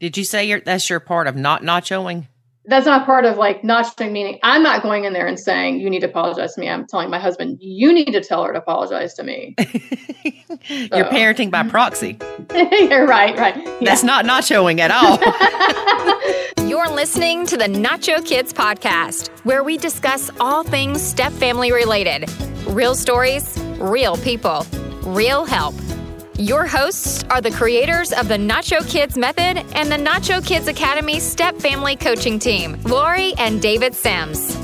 Did you say you're, that's your part of not nachoing? That's not part of like nachoing, meaning I'm not going in there and saying, you need to apologize to me. I'm telling my husband, you need to tell her to apologize to me. you're parenting by proxy. you're right, right. Yeah. That's not nachoing at all. You're listening to the Nacho Kids podcast, where we discuss all things step family related real stories, real people, real help. Your hosts are the creators of the Nacho Kids Method and the Nacho Kids Academy Step Family Coaching Team, Lori and David Sims.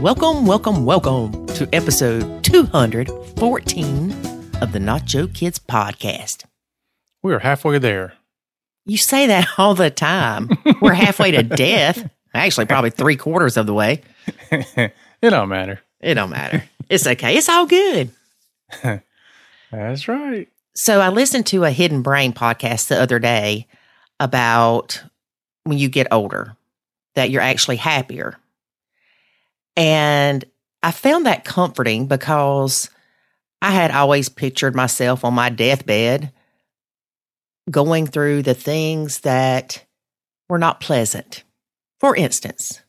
Welcome, welcome, welcome to episode 214 of the Nacho Kids podcast. We are halfway there. You say that all the time. We're halfway to death. Actually, probably three quarters of the way. it don't matter. It don't matter. It's okay. It's all good. That's right. So I listened to a Hidden Brain podcast the other day about when you get older, that you're actually happier. And I found that comforting because I had always pictured myself on my deathbed going through the things that were not pleasant. For instance,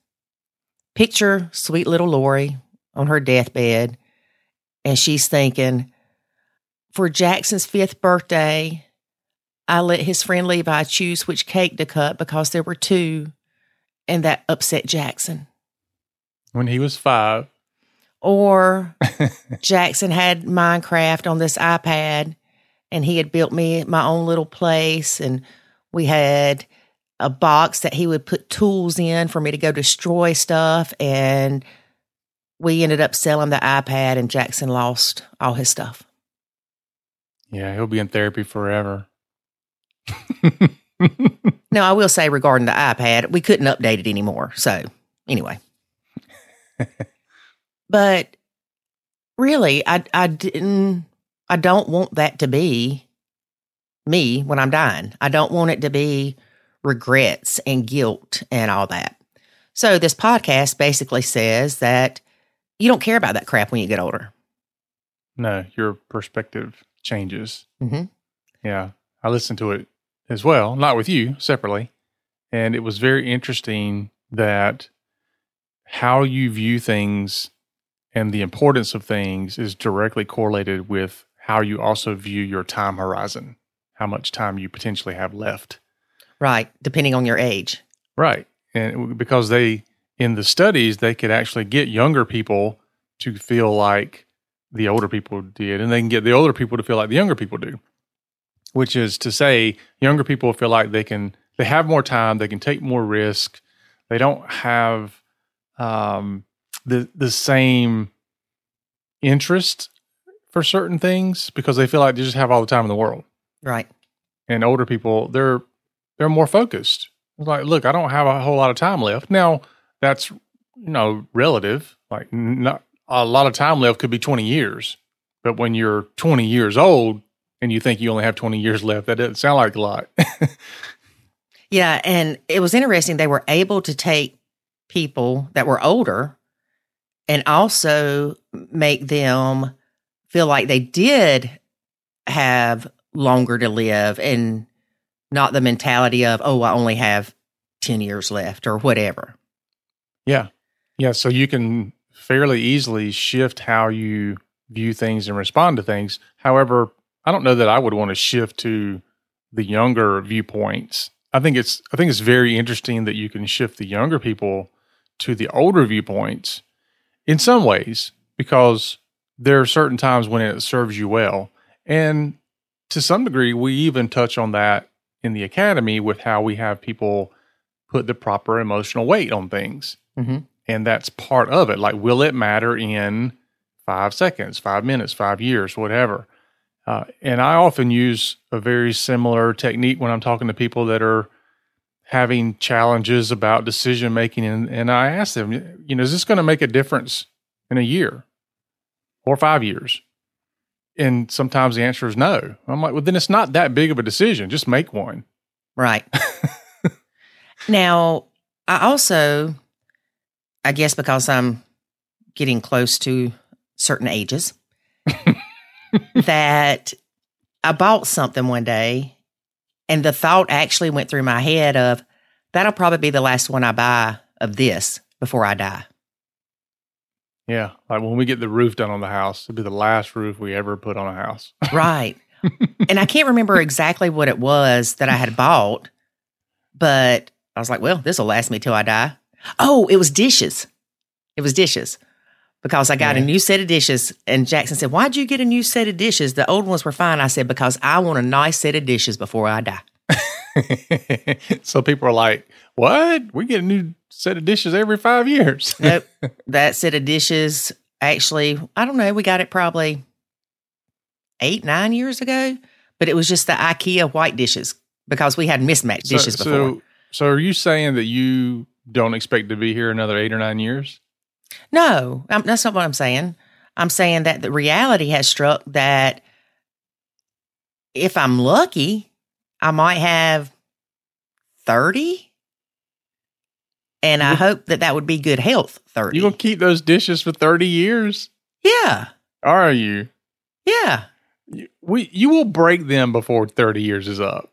picture sweet little Lori on her deathbed, and she's thinking, for Jackson's fifth birthday, I let his friend Levi choose which cake to cut because there were two, and that upset Jackson. When he was five. Or Jackson had Minecraft on this iPad, and he had built me my own little place, and we had a box that he would put tools in for me to go destroy stuff, and we ended up selling the iPad, and Jackson lost all his stuff. Yeah, he'll be in therapy forever. now, I will say regarding the iPad, we couldn't update it anymore. So, anyway. but really, I I didn't I don't want that to be me when I'm dying. I don't want it to be regrets and guilt and all that. So, this podcast basically says that you don't care about that crap when you get older. No, your perspective changes. Mm-hmm. Yeah, I listened to it as well, not with you separately, and it was very interesting that how you view things and the importance of things is directly correlated with how you also view your time horizon, how much time you potentially have left. Right, depending on your age. Right. And because they, in the studies, they could actually get younger people to feel like the older people did, and they can get the older people to feel like the younger people do. Which is to say, younger people feel like they can they have more time, they can take more risk, they don't have um, the the same interest for certain things because they feel like they just have all the time in the world. Right. And older people, they're they're more focused. It's like, look, I don't have a whole lot of time left. Now, that's you know relative. Like, not a lot of time left could be 20 years. But when you're 20 years old and you think you only have 20 years left, that doesn't sound like a lot. yeah. And it was interesting. They were able to take people that were older and also make them feel like they did have longer to live and not the mentality of, oh, I only have 10 years left or whatever. Yeah. Yeah. So you can fairly easily shift how you view things and respond to things. However, I don't know that I would want to shift to the younger viewpoints. I think it's I think it's very interesting that you can shift the younger people to the older viewpoints in some ways because there are certain times when it serves you well. And to some degree we even touch on that in the academy with how we have people put the proper emotional weight on things. Mm-hmm and that's part of it. Like, will it matter in five seconds, five minutes, five years, whatever? Uh, and I often use a very similar technique when I'm talking to people that are having challenges about decision making, and, and I ask them, you know, is this going to make a difference in a year or five years? And sometimes the answer is no. I'm like, well, then it's not that big of a decision. Just make one. Right. now, I also I guess because I'm getting close to certain ages, that I bought something one day And the thought actually went through my head of that'll probably be the last one I buy of this before I die. Yeah. Like when we get the roof done on the house, it'll be the last roof we ever put on a house. Right. and I can't remember exactly what it was that I had bought, but I was like, well, this will last me till I die. Oh, it was dishes. It was dishes because I got Yeah. a new set of dishes. And Jackson said, Why'd you get a new set of dishes? The old ones were fine. I said, Because I want a nice set of dishes before I die. so people are like, what? We get a new set of dishes every five years. Nope. that set of dishes, actually, I don't know, we got it probably eight, nine years ago, but it was just the IKEA white dishes because we had mismatched So- dishes before. So, so are you saying that you don't expect to be here another eight or nine years? No, um, that's not what I'm saying. I'm saying that the reality has struck that if I'm lucky, I might have 30. And I hope that that would be good health 30. You gonna keep those dishes for thirty years? yeah. Are you? Yeah. You- We you will break them before thirty years is up.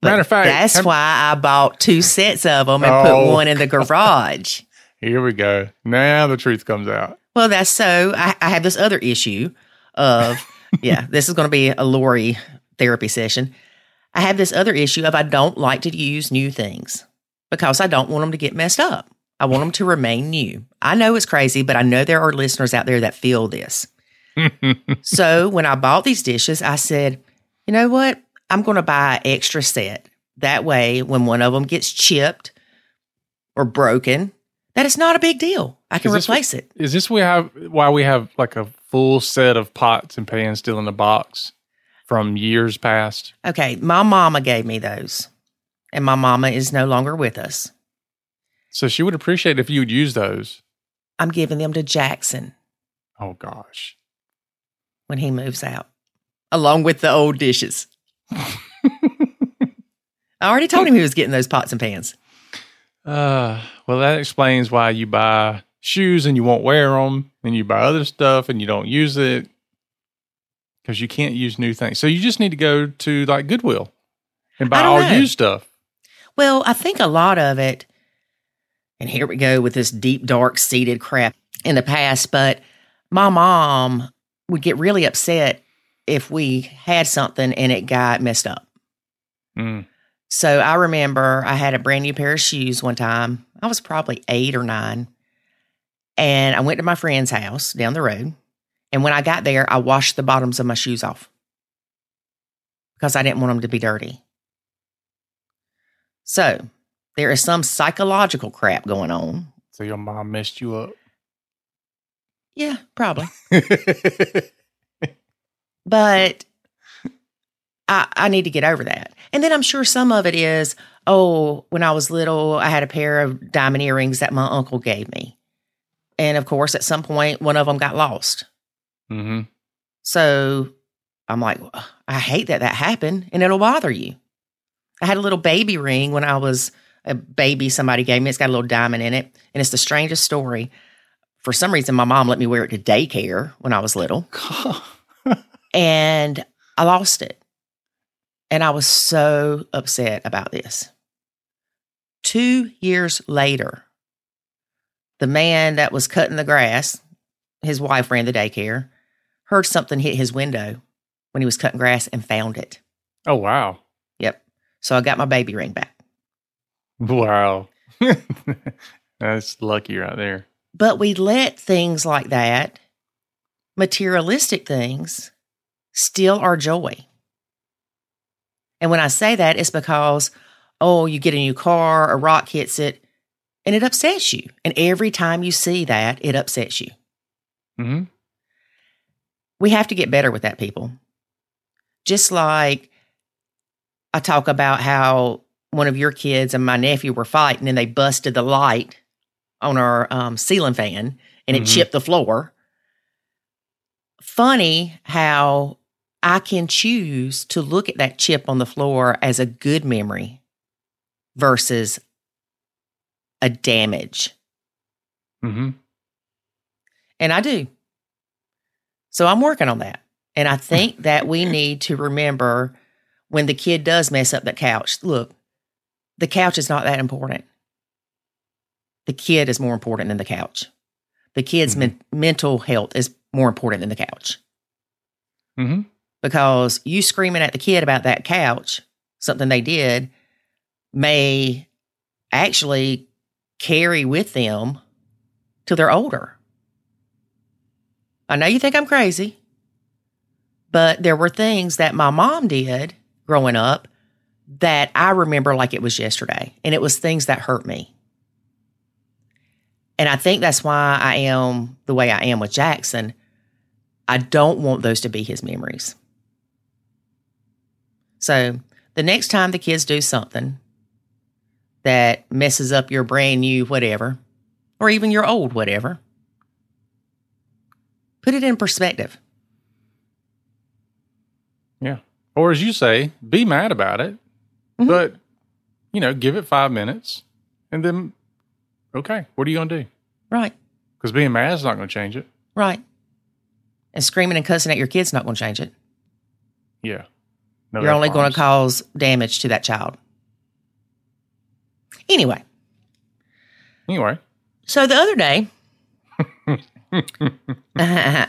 But Matter of fact, that's why I bought two sets of them and Oh, put one in the garage. Here we go. Now the truth comes out. Well, that's so. I, I have this other issue of, yeah, this is going to be a Lori therapy session. I have this other issue of I don't like to use new things because I don't want them to get messed up. I want them to remain new. I know it's crazy, but I know there are listeners out there that feel this. so when I bought these dishes, I said, you know what? I'm going to buy an extra set. That way, when one of them gets chipped or broken, that is not a big deal. I can replace it. Is this we have why we have like a full set of pots and pans still in the box from years past? Okay, my mama gave me those, and my mama is no longer with us. So she would appreciate if you would use those. I'm giving them to Jackson Oh gosh. when he moves out, along with the old dishes. I already told him he was getting those pots and pans. Uh, well, that explains why you buy shoes and you won't wear them, and you buy other stuff and you don't use it because you can't use new things. So you just need to go to like Goodwill and buy all know. used stuff. Well, I think a lot of it, and here we go with this deep, dark, seated crap in the past, but my mom would get really upset if we had something and it got messed up. Mm. So I remember I had a brand new pair of shoes one time. I was probably eight or nine. And I went to my friend's house down the road. And when I got there, I washed the bottoms of my shoes off because I didn't want them to be dirty. So there is some psychological crap going on. So your mom messed you up. Yeah, probably. but I, I need to get over that. And then I'm sure some of it is, oh, when I was little, I had a pair of diamond earrings that my uncle gave me. And of course, at some point, one of them got lost. hmm So I'm like, I hate that that happened and it'll bother you. I had a little baby ring when I was a baby, somebody gave me. It's got a little diamond in it. And it's the strangest story. For some reason, my mom let me wear it to daycare when I was little and I lost it. And I was so upset about this. Two years later, the man that was cutting the grass, his wife ran the daycare, heard something hit his window when he was cutting grass and found it. oh wow, Yep. So I got my baby ring back. wow. That's lucky right there. But we let things like that, materialistic things, steal our joy. And when I say that, it's because, oh, you get a new car, a rock hits it, and it upsets you. And every time you see that, it upsets you. hmm We have to get better with that, people. Just like I talk about how one of your kids and my nephew were fighting and they busted the light on our um, ceiling fan and it Mhm. chipped the floor. Funny how I can choose to look at that chip on the floor as a good memory versus a damage. hmm And I do. So I'm working on that. And I think that we need to remember when the kid does mess up that couch, look, the couch is not that important. The kid is more important than the couch. The kid's Mhm. men- mental health is more important than the couch hmm because you screaming at the kid about that couch, something they did, may actually carry with them till they're older. I know you think I'm crazy, but there were things that my mom did growing up that I remember like it was yesterday, and it was things that hurt me. And I think that's why I am the way I am with Jackson. I don't want those to be his memories. So the next time the kids do something that messes up your brand new whatever, or even your old whatever, put it in perspective. Yeah. Or as you say, be mad about it, Mhm. but you know, give it five minutes, and then okay, what are you going to do? Right, Because being mad is not going to change it. right. And screaming and cussing at your kid's not going to change it. Yeah. No You're only going to cause damage to that child. Anyway, Anyway, so the other day,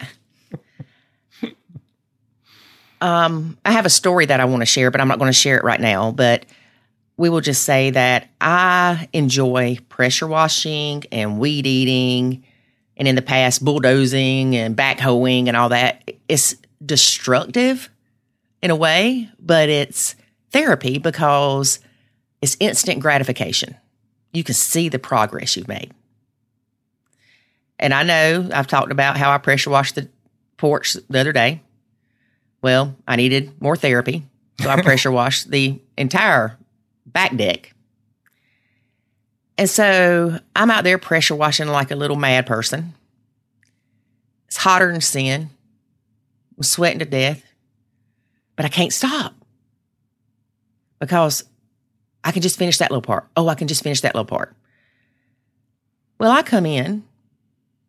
um, I have a story that I want to share, but I'm not going to share it right now. But we will just say that I enjoy pressure washing and weed eating, and in the past, bulldozing and backhoeing and all that. It's destructive in a way, but it's therapy because it's instant gratification. You can see the progress you've made. And I know I've talked about how I pressure washed the porch the other day. Well, I needed more therapy. So I pressure washed the entire back deck. And so I'm out there pressure washing like a little mad person. It's hotter than sin. I'm sweating to death. But I can't stop because I can just finish that little part. Oh, I can just finish that little part. Well, I come in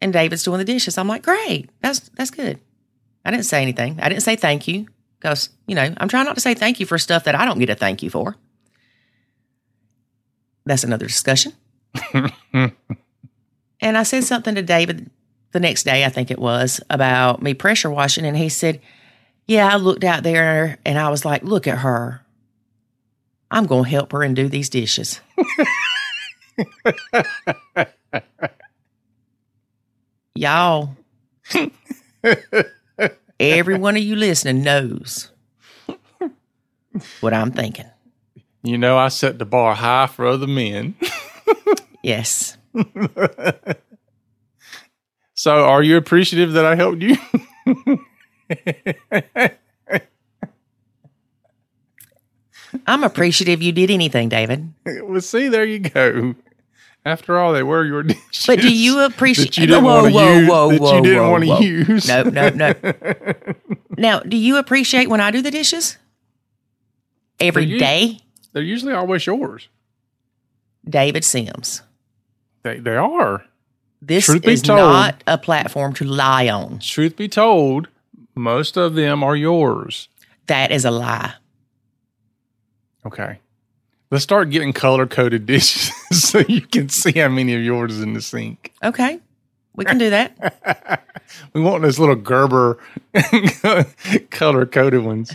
and David's doing the dishes. I'm like, great, that's that's good. I didn't say anything. I didn't say thank you because you know I'm trying not to say thank you for stuff that I don't get a thank you for. That's another discussion. and I said something to David the next day, I think it was, about me pressure washing, and he said, "Yeah, I looked out there and I was like, look at her." I'm going to help her and do these dishes. Y'all, every one of you listening knows what I'm thinking. you know, I set the bar high for other men. Yes. So, are you appreciative that I helped you? I'm appreciative you did anything, David. well, see, there you go. After all, they were your dishes. But do you appreciate you didn't whoa, want to whoa, use? whoa, that whoa, you didn't whoa, want whoa. to use? No, no, no. Now, do you appreciate when I do the dishes? Every you- day? They're usually always yours. David Sims. They they are. This Truth is told- not a platform to lie on. Truth be told, most of them are yours. That is a lie. Okay. Let's start getting color coded dishes so you can see how many of yours is in the sink. Okay. We can do that. We want those little Gerber color coded ones.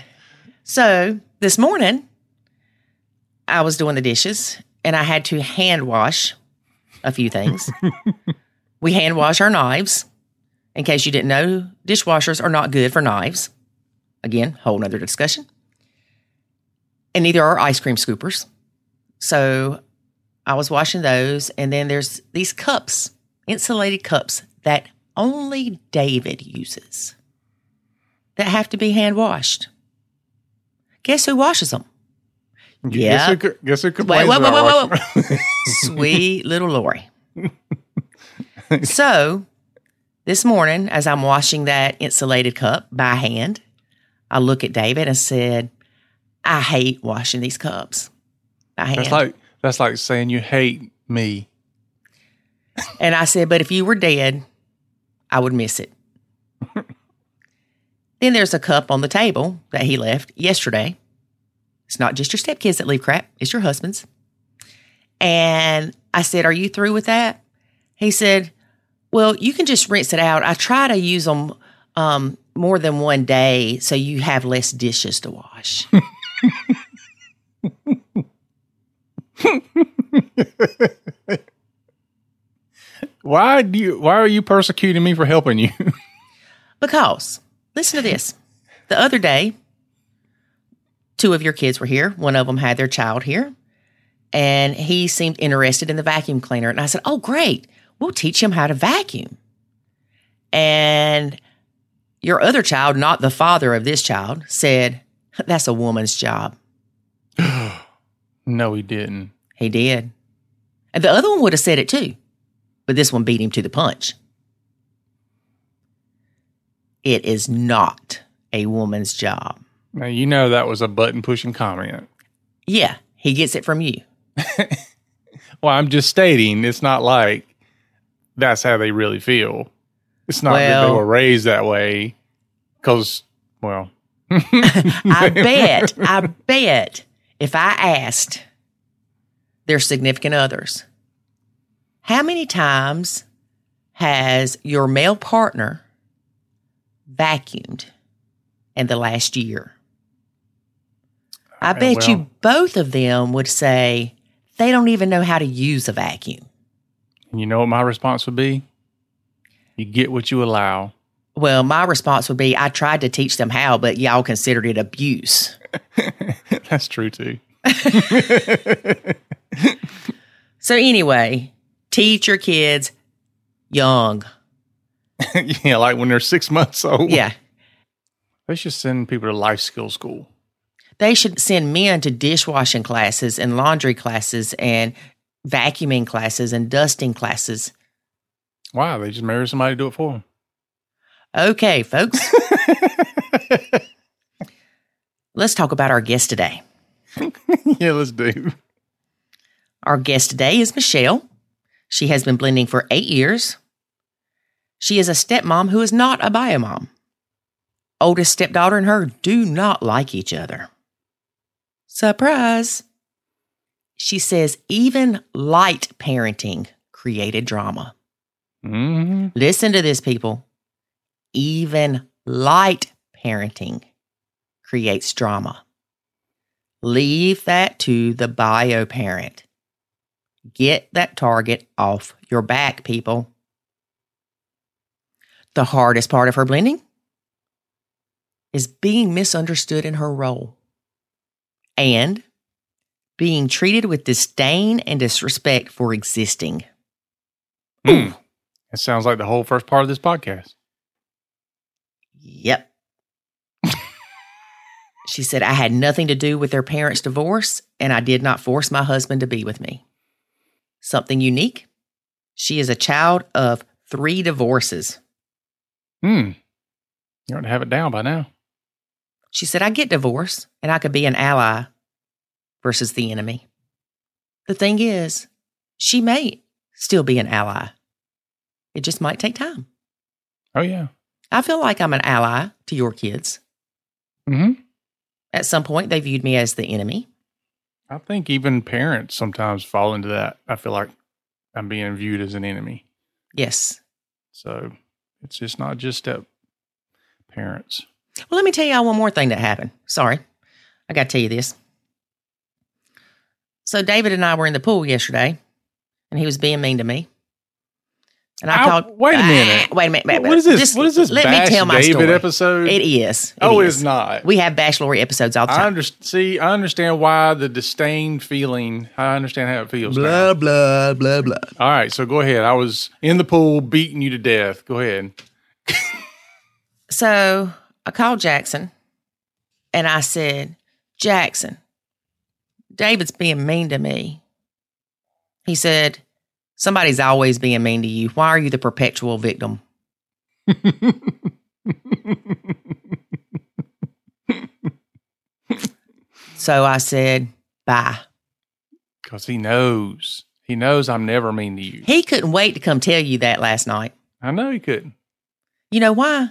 So this morning, I was doing the dishes and I had to hand wash a few things. we hand wash our knives. In case you didn't know, dishwashers are not good for knives. Again, whole nother discussion. And neither are ice cream scoopers. So I was washing those. And then there's these cups, insulated cups that only David uses that have to be hand washed. Guess who washes them? Yeah. Guess who, guess who Wait, complains wait, wait, wait, wait, washing- Sweet little Lori. so this morning, as I'm washing that insulated cup by hand, I look at David and said, I hate washing these cups by hand. That's like that's like saying you hate me. and I said, but if you were dead, I would miss it. then there's a cup on the table that he left yesterday It's not just your stepkids that leave crap, it's your husband's. And I said, Are you through with that? He said, Well, you can just rinse it out. I try to use them um, more than one day so you have less dishes to wash. Why do you? Why are you persecuting me for helping you? Because, listen to this. The other day, two of your kids were here. One of them had their child here, and he seemed interested in the vacuum cleaner. And I said, Oh, great. We'll teach him how to vacuum. And your other child, not the father of this child, said, That's a woman's job. no, he didn't. He did. And the other one would have said it too, but this one beat him to the punch. It is not a woman's job. Now you know that was a button pushing comment. Yeah, he gets it from you. Well, I'm just stating it's not like that's how they really feel. It's not that they were raised that way. Because, well, I bet, I bet if I asked their significant others, how many times has your male partner vacuumed in the last year? I Uh, bet you both of them would say they don't even know how to use a vacuum. You know what my response would be? You get what you allow. Well, my response would be I tried to teach them how, but y'all considered it abuse. That's true too. So, anyway, teach your kids young. yeah, like when they're six months old. Yeah. They should send people to life skill school. They should send men to dishwashing classes and laundry classes and vacuuming classes and dusting classes. Wow, they just marry somebody to do it for them. Okay, folks, let's talk about our guest today. yeah, let's do. Our guest today is Michelle. She has been blending for eight years. She is a stepmom who is not a biomom. Oldest stepdaughter and her do not like each other. Surprise! She says even light parenting created drama. hmm Listen to this, people. Even light parenting creates drama. Leave that to the bio parent. Get that target off your back, people. The hardest part of her blending is being misunderstood in her role and being treated with disdain and disrespect for existing. Mm. It sounds like the whole first part of this podcast. Yep. she said, I had nothing to do with their parents' divorce, and I did not force my husband to be with me. Something unique. She is a child of three divorces. Hmm. You ought to have it down by now. She said, I get divorced, and I could be an ally versus the enemy. The thing is, she may still be an ally. It just might take time. Oh yeah. I feel like I'm an ally to your kids. Mm-hmm. At some point, they viewed me as the enemy. I think even parents sometimes fall into that. I feel like I'm being viewed as an enemy. Yes. So it's just not just step parents. Well, let me tell y'all one more thing that happened. Sorry. I got to tell you this. So, David and I were in the pool yesterday, and he was being mean to me. And I Ow, called. wait a minute. Ah, wait a minute. wait what is this? Just what is this? Let Bash me tell my David story. episode. It is. It oh, is. it's not. We have bachelor episodes all the I time. under, see. I understand why the disdain feeling. I understand how it feels. Blah now. blah blah blah. All right, so go ahead. I was in the pool beating you to death. Go ahead. So I called Jackson, and I said, "Jackson, David's being mean to me." He said, "Somebody's always being mean to you. Why are you the perpetual victim?" So I said, bye. Because he knows. He knows I'm never mean to you. He couldn't wait to come tell you that last night. I know he couldn't. You know why?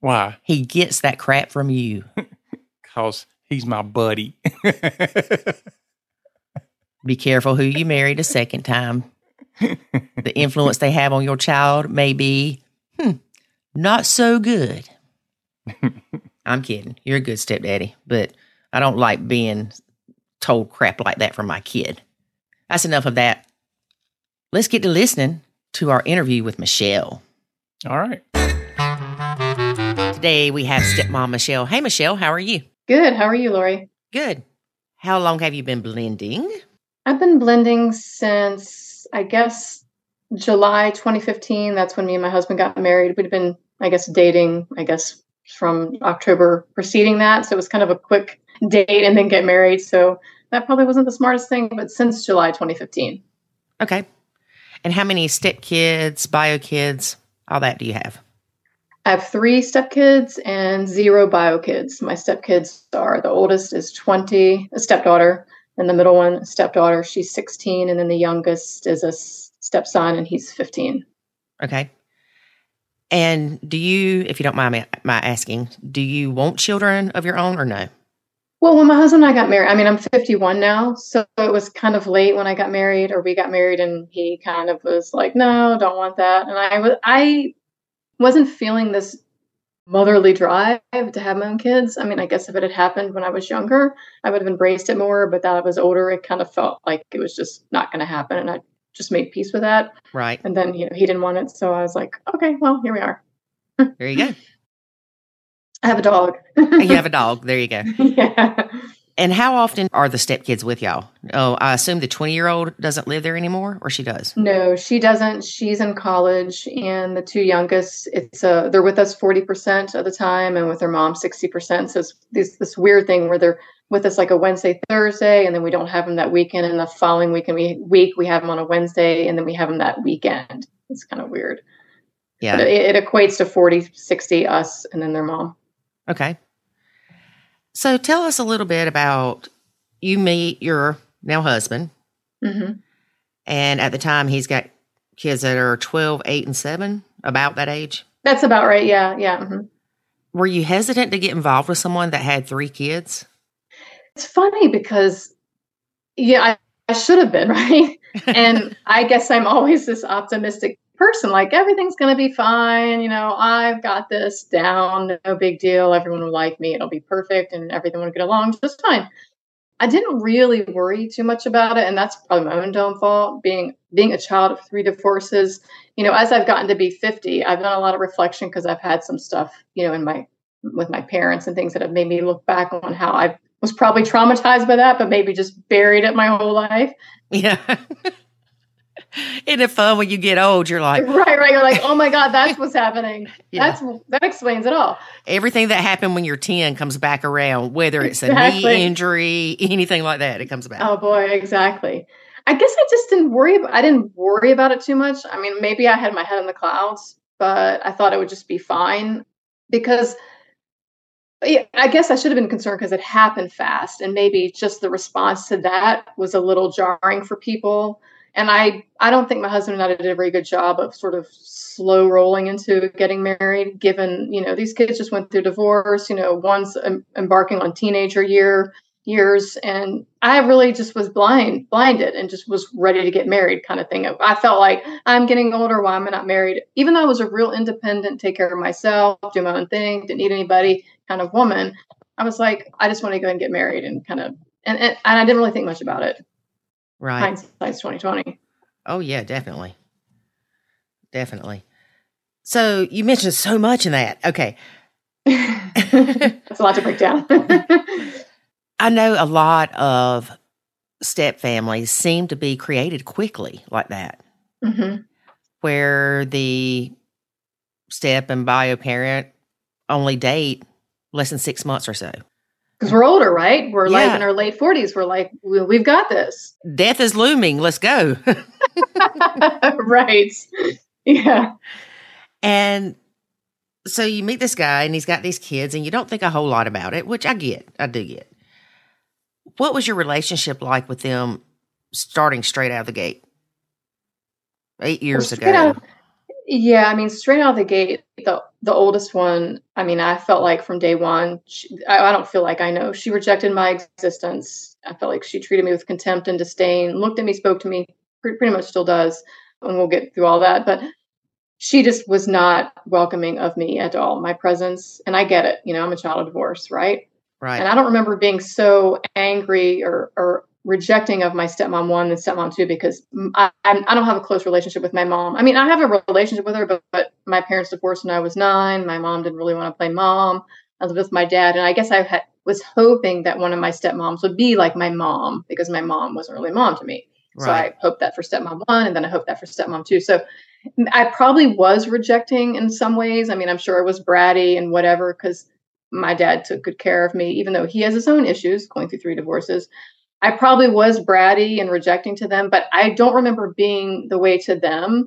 Why? He gets that crap from you. Because He's my buddy. Be careful who you married a second time. the influence they have on your child may be hmm, not so good. I'm kidding. You're a good stepdaddy, but I don't like being told crap like that from my kid. That's enough of that. Let's get to listening to our interview with Michelle. All right. Today we have stepmom Michelle. Hey, Michelle, how are you? Good. How are you, Lori? Good. How long have you been blending? I've been blending since, I guess, July 2015. That's when me and my husband got married. We'd been, I guess, dating, I guess, from October preceding that. So it was kind of a quick date and then get married. So that probably wasn't the smartest thing, but since July 2015. Okay. And how many step kids, bio kids, all that do you have? I have three stepkids and zero bio kids. My stepkids are the oldest is 20, a stepdaughter, and the middle one, stepdaughter, she's 16, and then the youngest is a stepson, and he's 15. Okay. And do you, if you don't mind me, my asking, do you want children of your own or no? Well, when my husband and I got married, I mean, I'm 51 now, so it was kind of late when I got married, or we got married, and he kind of was like, "No, don't want that." And I was, I wasn't feeling this motherly drive to have my own kids. I mean, I guess if it had happened when I was younger, I would have embraced it more. But that I was older, it kind of felt like it was just not going to happen, and I just made peace with that. Right. And then you know he didn't want it, so I was like, okay, well, here we are. there you go. I have a dog. you have a dog. There you go. yeah. And how often are the stepkids with y'all? Oh, I assume the 20 year old doesn't live there anymore, or she does? No, she doesn't. She's in college, and the two youngest, it's uh, they're with us 40% of the time, and with their mom 60%. So it's this, this weird thing where they're with us like a Wednesday, Thursday, and then we don't have them that weekend. And the following weekend, we week we have them on a Wednesday, and then we have them that weekend. It's kind of weird. Yeah. It, it equates to 40, 60 us, and then their mom. Okay. So tell us a little bit about you meet your now husband. Mm-hmm. And at the time, he's got kids that are 12, 8, and 7, about that age. That's about right. Yeah. Yeah. Mm-hmm. Were you hesitant to get involved with someone that had three kids? It's funny because, yeah, I, I should have been, right? and I guess I'm always this optimistic person like everything's going to be fine you know i've got this down no big deal everyone will like me it'll be perfect and everything will get along just fine. I didn't really worry too much about it and that's probably my own downfall being being a child of three divorces. You know as i've gotten to be 50 i've done a lot of reflection because i've had some stuff you know in my with my parents and things that have made me look back on how i was probably traumatized by that but maybe just buried it my whole life. Yeah Isn't it fun when you get old? You're like, right, right. You're like, oh my God, that's what's happening. Yeah. That's that explains it all. Everything that happened when you're 10 comes back around, whether it's exactly. a knee injury, anything like that, it comes back. Oh boy, exactly. I guess I just didn't worry. I didn't worry about it too much. I mean, maybe I had my head in the clouds, but I thought it would just be fine because yeah, I guess I should have been concerned because it happened fast, and maybe just the response to that was a little jarring for people and I I don't think my husband and I did a very good job of sort of slow rolling into getting married. Given you know these kids just went through divorce, you know one's embarking on teenager year years, and I really just was blind blinded and just was ready to get married kind of thing. I felt like I'm getting older. Why am I not married? Even though I was a real independent, take care of myself, do my own thing, didn't need anybody kind of woman. I was like, I just want to go and get married and kind of and, and, and I didn't really think much about it. Right. Hindsight's twenty twenty. Oh yeah, definitely, definitely. So you mentioned so much in that. Okay, that's a lot to break down. I know a lot of step families seem to be created quickly like that, mm-hmm. where the step and bio parent only date less than six months or so because we're older, right? We're yeah. like in our late forties. We're like, we've got this. Death is looming. Let's go. right. Yeah. And so you meet this guy, and he's got these kids, and you don't think a whole lot about it, which I get. I do get. What was your relationship like with them starting straight out of the gate? Eight years well, ago. Out, yeah, I mean, straight out of the gate, the the oldest one, I mean, I felt like from day one, she, I, I, don't feel like I know. She rejected my existence. I felt like she treated me with contempt and disdain, looked at me, spoke to me, pretty, pretty much still does. And we'll get through all that. But she just was not welcoming of me at all, my presence. And I get it. You know, I'm a child of divorce, right? Right. And I don't remember being so angry or, or rejecting of my stepmom one and stepmom two because I, I don't have a close relationship with my mom. I mean, I have a relationship with her, but, but my parents divorced when I was nine. My mom didn't really want to play mom. I was with my dad, and I guess I had, was hoping that one of my stepmoms would be like my mom because my mom wasn't really mom to me. Right. So I hoped that for stepmom one, and then I hoped that for stepmom two. So I probably was rejecting in some ways. I mean, I'm sure I was bratty and whatever because my dad took good care of me, even though he has his own issues going through three divorces. I probably was bratty and rejecting to them, but I don't remember being the way to them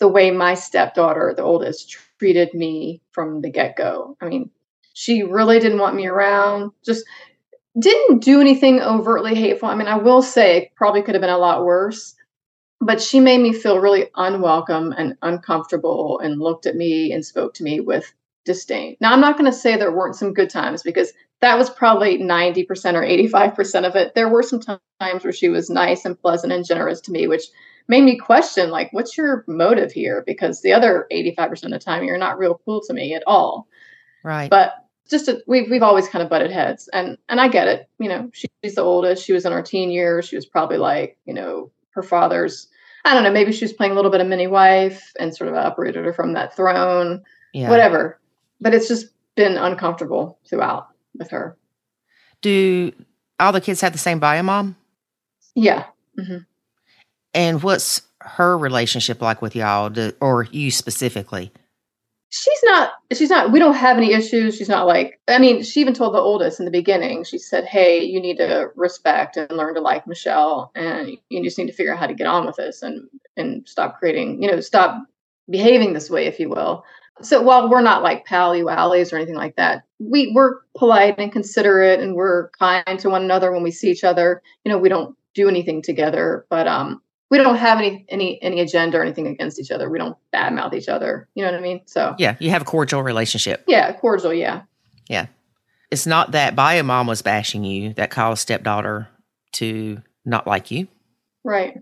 the way my stepdaughter, the oldest, treated me from the get go. I mean, she really didn't want me around, just didn't do anything overtly hateful. I mean, I will say it probably could have been a lot worse, but she made me feel really unwelcome and uncomfortable and looked at me and spoke to me with disdain. Now, I'm not going to say there weren't some good times because that was probably 90% or 85% of it. There were some times where she was nice and pleasant and generous to me, which made me question, like, what's your motive here? Because the other 85% of the time, you're not real cool to me at all. Right. But just a, we've we've always kind of butted heads, and and I get it. You know, she's the oldest. She was in her teen years. She was probably like, you know, her father's. I don't know. Maybe she was playing a little bit of mini wife and sort of uprooted her from that throne. Yeah. Whatever. But it's just been uncomfortable throughout with her. Do all the kids have the same bio mom? Yeah. Mm-hmm. And what's her relationship like with y'all, or you specifically? She's not. She's not. We don't have any issues. She's not like. I mean, she even told the oldest in the beginning. She said, "Hey, you need to respect and learn to like Michelle, and you just need to figure out how to get on with this and and stop creating. You know, stop behaving this way, if you will." So while we're not like pally wallies or anything like that, we we're polite and considerate and we're kind to one another when we see each other. You know, we don't do anything together, but um, we don't have any any any agenda or anything against each other. We don't badmouth each other. You know what I mean? So yeah, you have a cordial relationship. Yeah, cordial. Yeah. Yeah, it's not that bio mom was bashing you that caused stepdaughter to not like you. Right.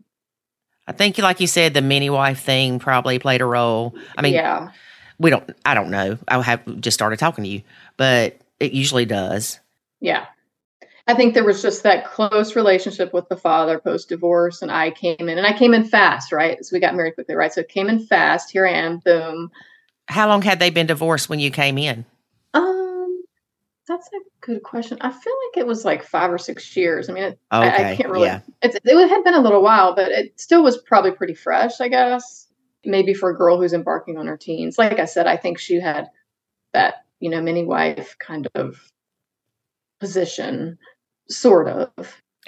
I think, like you said, the mini wife thing probably played a role. I mean, yeah we don't i don't know. I have just started talking to you but it usually does. Yeah. I think there was just that close relationship with the father post divorce and i came in and i came in fast right? So we got married quickly right? So it came in fast. Here i am boom. How long had they been divorced when you came in? Um that's a good question. I feel like it was like five or six years. I mean it, okay. I, I, can't really yeah. it, it had been a little while but it still was probably pretty fresh i guess maybe for a girl who's embarking on her teens. Like I said, I think she had that, you know, mini wife kind of position, sort of.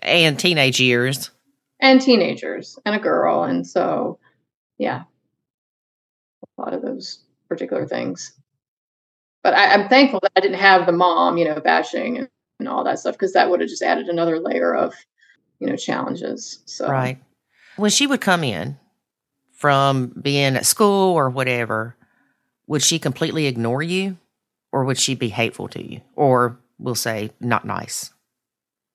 And teenage years. And teenagers and a girl. And so, yeah, a lot of those particular things. But I, am thankful that I didn't have the mom, you know, bashing and, and all that stuff because that would have just added another layer of, you know, challenges. So, right. When she would come in, from being at school or whatever, would she completely ignore you or would she be hateful to you or we'll say not nice?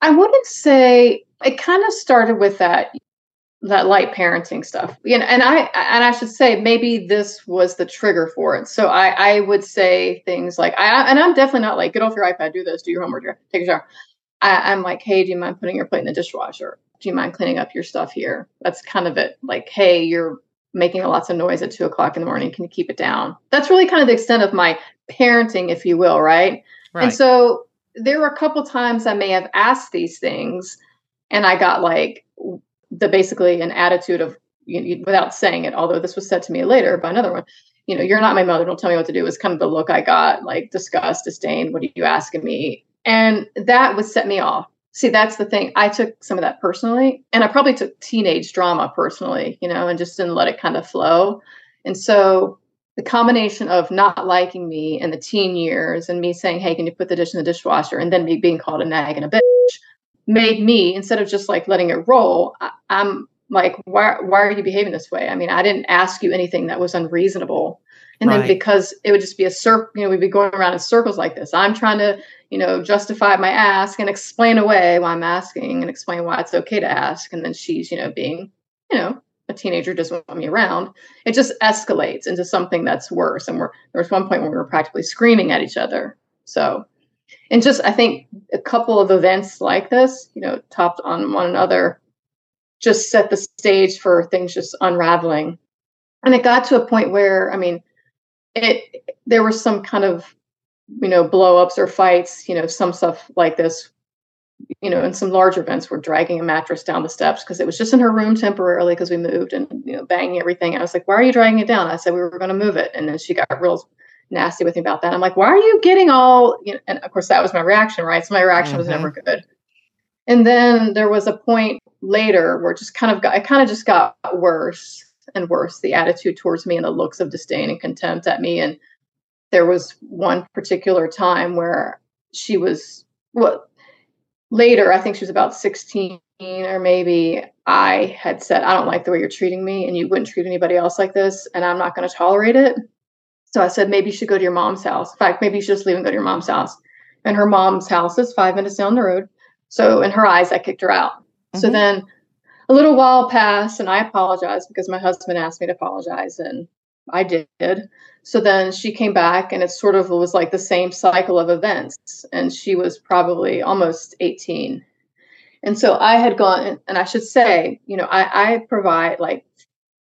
I wouldn't say it kind of started with that that light parenting stuff. You know, and I and I should say maybe this was the trigger for it. So I I would say things like I and I'm definitely not like get off your iPad, do this, do your homework, take a shower. I, I'm like, hey, do you mind putting your plate in the dishwasher? Do you mind cleaning up your stuff here? That's kind of it. Like, hey, you're making lots of noise at two o'clock in the morning. Can you keep it down? That's really kind of the extent of my parenting, if you will, right? right. And so there were a couple times I may have asked these things, and I got like the basically an attitude of you know, without saying it. Although this was said to me later by another one, you know, you're not my mother. Don't tell me what to do. Was kind of the look I got, like disgust, disdain. What are you asking me? And that would set me off see that's the thing. I took some of that personally and i probably took teenage drama personally you know and just didn't let it kind of flow. And so the combination of not liking me in the teen years and me saying hey can you put the dish in the dishwasher? and then me being called a nag and a bitch made me instead of just like letting it roll I, i'm like why, why are you behaving this way? I mean i didn't ask you anything that was unreasonable. And Right. then because it would just be a circle, you know, we'd be going around in circles like this. I'm trying to, you know, justify my ask and explain away why I'm asking and explain why it's okay to ask. And then she's, you know, being, you know, a teenager doesn't want me around. It just escalates into something that's worse. And we're there was one point when we were practically screaming at each other. So and just I think a couple of events like this, you know, topped on one another, just set the stage for things just unraveling. And it got to a point where, I mean, it there was some kind of, you know, blow ups or fights, you know, some stuff like this, you know, in some large events we're dragging a mattress down the steps because it was just in her room temporarily because we moved and you know banging everything. I was like, "Why are you dragging it down?" I said we were going to move it, and then she got real nasty with me about that. I'm like, "Why are you getting all?" You know, and of course that was my reaction, right? So my reaction was Mhm. never good. And then there was a point later where it just kind of got, it kind of just got worse and worse. The attitude towards me and the looks of disdain and contempt at me. And there was one particular time where she was, well, later, I think she was about 16 or maybe I had said, I don't like the way you're treating me and you wouldn't treat anybody else like this and I'm not going to tolerate it. So I said, maybe you should go to your mom's house. In fact, maybe you should just leave and go to your mom's house. And her mom's house is five minutes down the road. So in her eyes, I kicked her out. So Mhm. then a little while passed and I apologized because my husband asked me to apologize and I did. So then she came back and it sort of was like the same cycle of events. And she was probably almost 18. And so I had gone, and I should say, you know, I, I provide like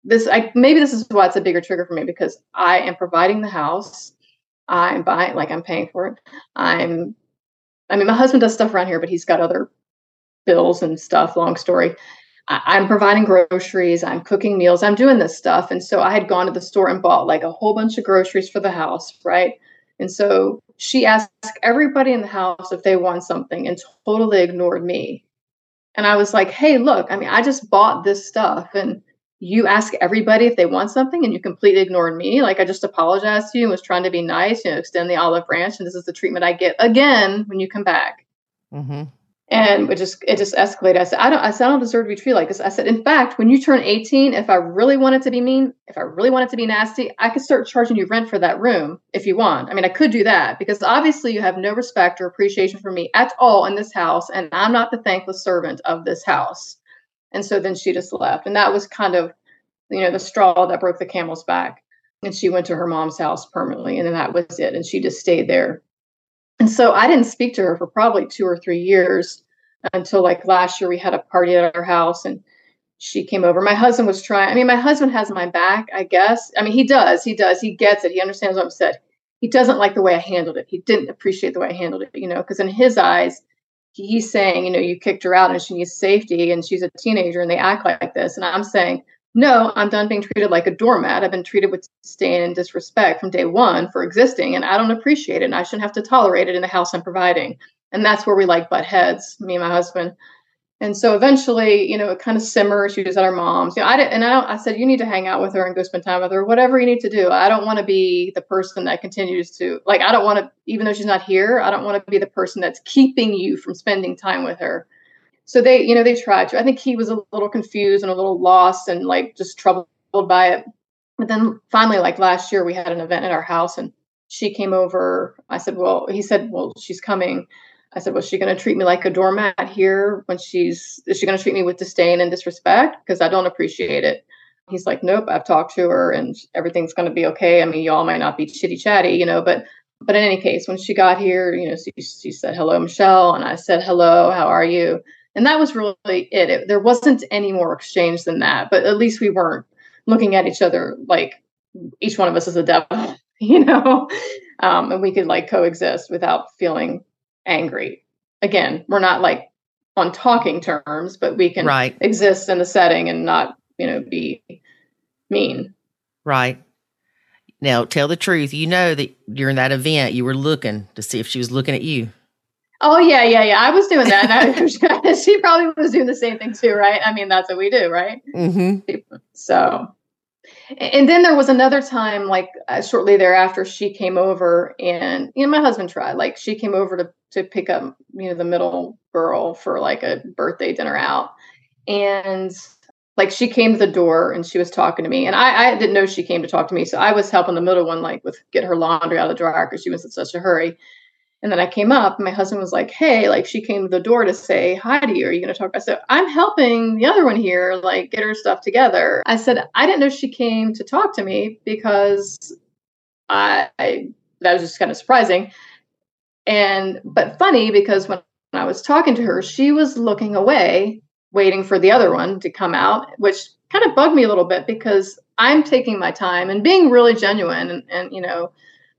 this. I maybe this is why it's a bigger trigger for me because I am providing the house. I'm buying, like I'm paying for it. I'm, I mean, my husband does stuff around here, but he's got other bills and stuff. Long story. I'm providing groceries. I'm cooking meals. I'm doing this stuff. And so I had gone to the store and bought like a whole bunch of groceries for the house, right? And so she asked everybody in the house if they want something and totally ignored me. And I was like, hey, look, I mean, I just bought this stuff and you ask everybody if they want something and you completely ignored me. Like I just apologized to you and was trying to be nice, you know, extend the olive branch. And this is the treatment I get again when you come back. Mm-hmm. And it just it just escalated. I said, I don't I said I don't deserve to be treated like this. I said, in fact, when you turn 18, if I really wanted to be mean, if I really wanted to be nasty, I could start charging you rent for that room if you want. I mean, I could do that because obviously you have no respect or appreciation for me at all in this house, and I'm not the thankless servant of this house. And so then she just left. And that was kind of, you know, the straw that broke the camel's back. And she went to her mom's house permanently, and then that was it. And she just stayed there. And so I didn't speak to her for probably two or three years until like last year we had a party at our house and she came over. My husband was trying, I mean, my husband has my back, I guess. I mean, he does, he does, he gets it, he understands what I'm said. He doesn't like the way I handled it. He didn't appreciate the way I handled it, you know, because in his eyes, he's saying, you know, you kicked her out and she needs safety and she's a teenager and they act like this. And I'm saying, no, I'm done being treated like a doormat. I've been treated with disdain and disrespect from day one for existing, and I don't appreciate it. And I shouldn't have to tolerate it in the house I'm providing. And that's where we like butt heads, me and my husband. And so eventually, you know, it kind of simmers. She was at our mom's. You know, I didn't, and I, I said, you need to hang out with her and go spend time with her, whatever you need to do. I don't want to be the person that continues to, like, I don't want to, even though she's not here, I don't want to be the person that's keeping you from spending time with her. So they, you know, they tried to. I think he was a little confused and a little lost and like just troubled by it. But then finally, like last year, we had an event at our house and she came over. I said, well, he said, well, she's coming. I said, was she going to treat me like a doormat here when she's, is she going to treat me with disdain and disrespect? Because I don't appreciate it. He's like, nope, I've talked to her and everything's going to be okay. I mean, y'all might not be chitty chatty, you know, but, but in any case, when she got here, you know, she, she said, hello, Michelle. And I said, hello, how are you? And that was really it. it. There wasn't any more exchange than that, but at least we weren't looking at each other like each one of us is a devil, you know, um, and we could like coexist without feeling angry. Again, we're not like on talking terms, but we can Right. exist in the setting and not, you know, be mean. Right. Now, tell the truth. You know that during that event, you were looking to see if she was looking at you. Oh yeah, yeah, yeah. I was doing that, and I, she probably was doing the same thing too, right? I mean, that's what we do, right? Mm-hmm. So, and then there was another time, like uh, shortly thereafter, she came over, and you know, my husband tried. Like, she came over to to pick up, you know, the middle girl for like a birthday dinner out, and like she came to the door and she was talking to me and I, I didn't know she came to talk to me so i was helping the middle one like with get her laundry out of the dryer because she was in such a hurry and then i came up and my husband was like hey like she came to the door to say hi to you. Are you going to talk? I said i'm helping the other one here like get her stuff together. I said i didn't know she came to talk to me because i, I that was just kind of surprising. And but funny because when I was talking to her, she was looking away waiting for the other one to come out, which kind of bugged me a little bit because I'm taking my time and being really genuine and, and you know,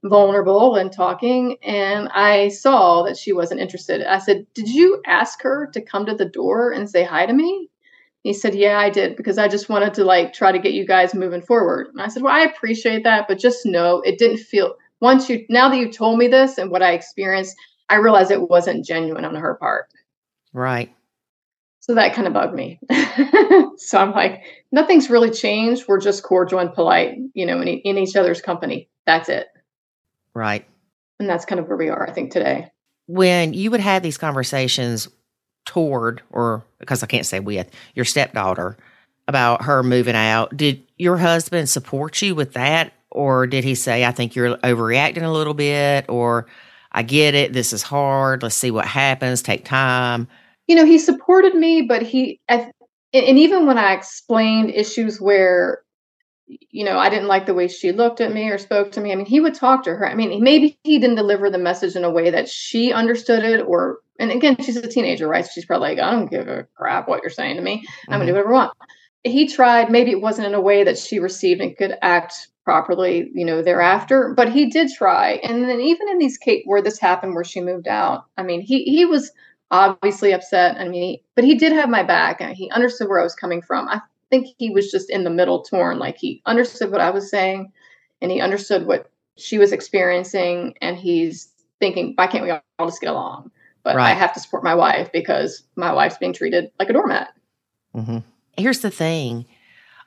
vulnerable and talking. And I saw that she wasn't interested. I said, Did you ask her to come to the door and say hi to me? He said, Yeah, I did, because I just wanted to like try to get you guys moving forward. And I said, Well, I appreciate that, but just know it didn't feel once you now that you told me this and what I experienced, I realized it wasn't genuine on her part. Right. So that kind of bugged me. so I'm like, nothing's really changed. We're just cordial and polite, you know, in, in each other's company. That's it. Right. And that's kind of where we are, I think, today. When you would have these conversations toward, or because I can't say with, your stepdaughter about her moving out, did your husband support you with that? Or did he say, I think you're overreacting a little bit? Or I get it. This is hard. Let's see what happens. Take time you know, he supported me, but he, and even when I explained issues where, you know, I didn't like the way she looked at me or spoke to me, I mean, he would talk to her. I mean, maybe he didn't deliver the message in a way that she understood it, or, and again, she's a teenager, right? So she's probably like, I don't give a crap what you're saying to me. I'm mm-hmm. going to do whatever I want. He tried, maybe it wasn't in a way that she received and could act properly, you know, thereafter, but he did try. And then even in these Kate, where this happened, where she moved out, I mean, he, he was, obviously upset. I mean, but he did have my back. and He understood where I was coming from. I think he was just in the middle, torn. Like he understood what I was saying, and he understood what she was experiencing, and he's thinking, why can't we all just get along? But right. I have to support my wife because my wife's being treated like a doormat. Mm-hmm. Here's the thing: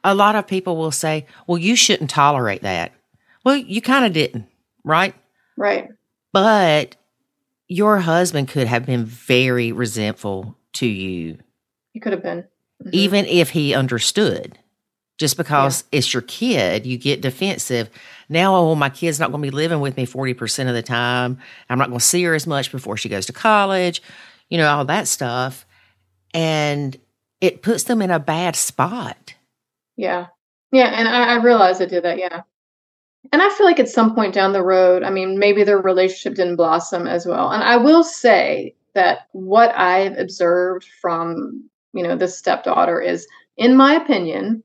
a lot of people will say, "Well, you shouldn't tolerate that." Well, you kind of didn't, right? Right. But your husband could have been very resentful to you. He could have been. Mm-hmm. Even if he understood. Just because yeah. it's your kid, you get defensive. Now, oh, my kid's not going to be living with me 40% of the time. I'm not going to see her as much before she goes to college, you know, all that stuff. And it puts them in a bad spot. Yeah. Yeah. And I, I realized I did that. Yeah. And I feel like at some point down the road, I mean, maybe their relationship didn't blossom as well. And I will say that what I've observed from, you know, this stepdaughter is, in my opinion,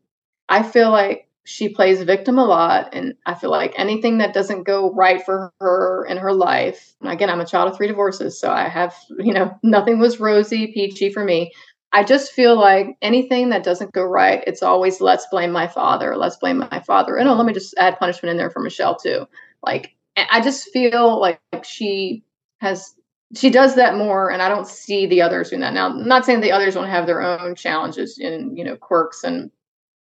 I feel like she plays victim a lot. And I feel like anything that doesn't go right for her in her life, and again, I'm a child of three divorces. So I have, you know, nothing was rosy, peachy for me. I just feel like anything that doesn't go right, it's always let's blame my father, let's blame my father. And oh, let me just add punishment in there for Michelle too. Like I just feel like she has she does that more and I don't see the others doing that. Now, I'm not saying the others don't have their own challenges and you know quirks and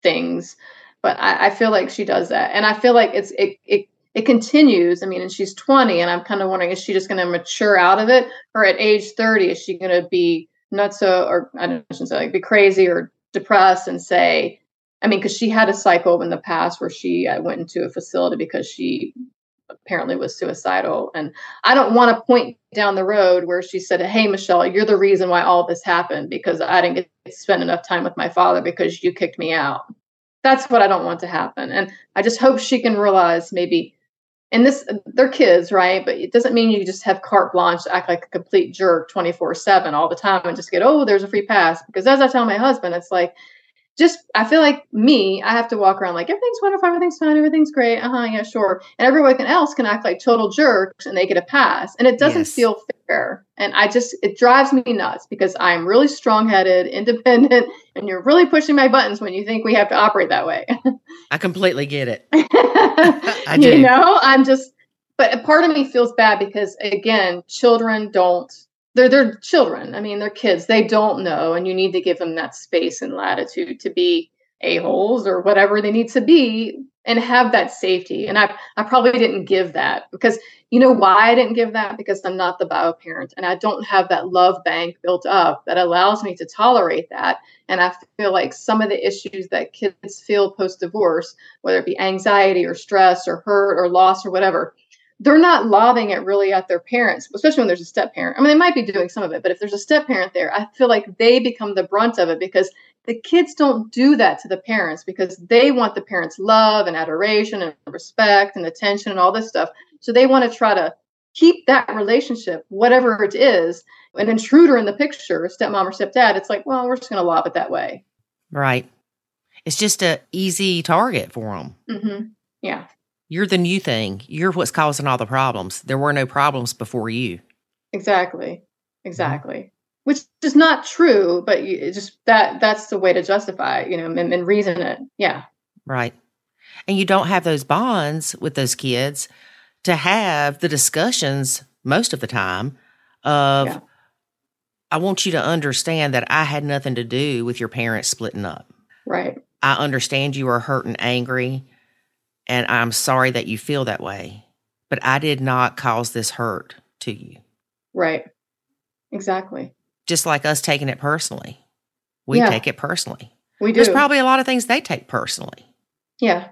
things, but I, I feel like she does that. And I feel like it's it it it continues. I mean, and she's 20, and I'm kind of wondering, is she just going to mature out of it? Or at age 30, is she going to be nuts so, or I don't know, say like be crazy or depressed and say, I mean, because she had a cycle in the past where she uh, went into a facility because she apparently was suicidal. And I don't want to point down the road where she said, Hey, Michelle, you're the reason why all this happened because I didn't get to spend enough time with my father because you kicked me out. That's what I don't want to happen. And I just hope she can realize maybe and this they're kids right but it doesn't mean you just have carte blanche to act like a complete jerk 24 7 all the time and just get oh there's a free pass because as i tell my husband it's like just I feel like me, I have to walk around like everything's wonderful, everything's fine, everything's great. Uh huh, yeah, sure. And everyone else can act like total jerks and they get a pass, and it doesn't yes. feel fair. And I just it drives me nuts because I'm really strong headed, independent, and you're really pushing my buttons when you think we have to operate that way. I completely get it. I do. You know, I'm just, but a part of me feels bad because again, children don't they're they're children. I mean, they're kids. They don't know, and you need to give them that space and latitude to be a holes or whatever they need to be and have that safety. And I, I probably didn't give that because you know why I didn't give that? Because I'm not the bio parent and I don't have that love bank built up that allows me to tolerate that. And I feel like some of the issues that kids feel post divorce, whether it be anxiety or stress or hurt or loss or whatever, they're not lobbing it really at their parents, especially when there's a step parent. I mean, they might be doing some of it, but if there's a step parent there, I feel like they become the brunt of it because the kids don't do that to the parents because they want the parents' love and adoration and respect and attention and all this stuff. So they want to try to keep that relationship, whatever it is. An intruder in the picture, stepmom or stepdad, it's like, well, we're just going to lob it that way. Right. It's just a easy target for them. Mm-hmm. Yeah. You're the new thing. You're what's causing all the problems. There were no problems before you. Exactly. Exactly. Mm-hmm. Which is not true, but you, just that that's the way to justify, you know, and, and reason it. Yeah. Right. And you don't have those bonds with those kids to have the discussions most of the time of yeah. I want you to understand that I had nothing to do with your parents splitting up. Right. I understand you are hurt and angry, and I'm sorry that you feel that way, but I did not cause this hurt to you. Right. Exactly. Just like us taking it personally. We yeah. take it personally. We do. There's probably a lot of things they take personally. Yeah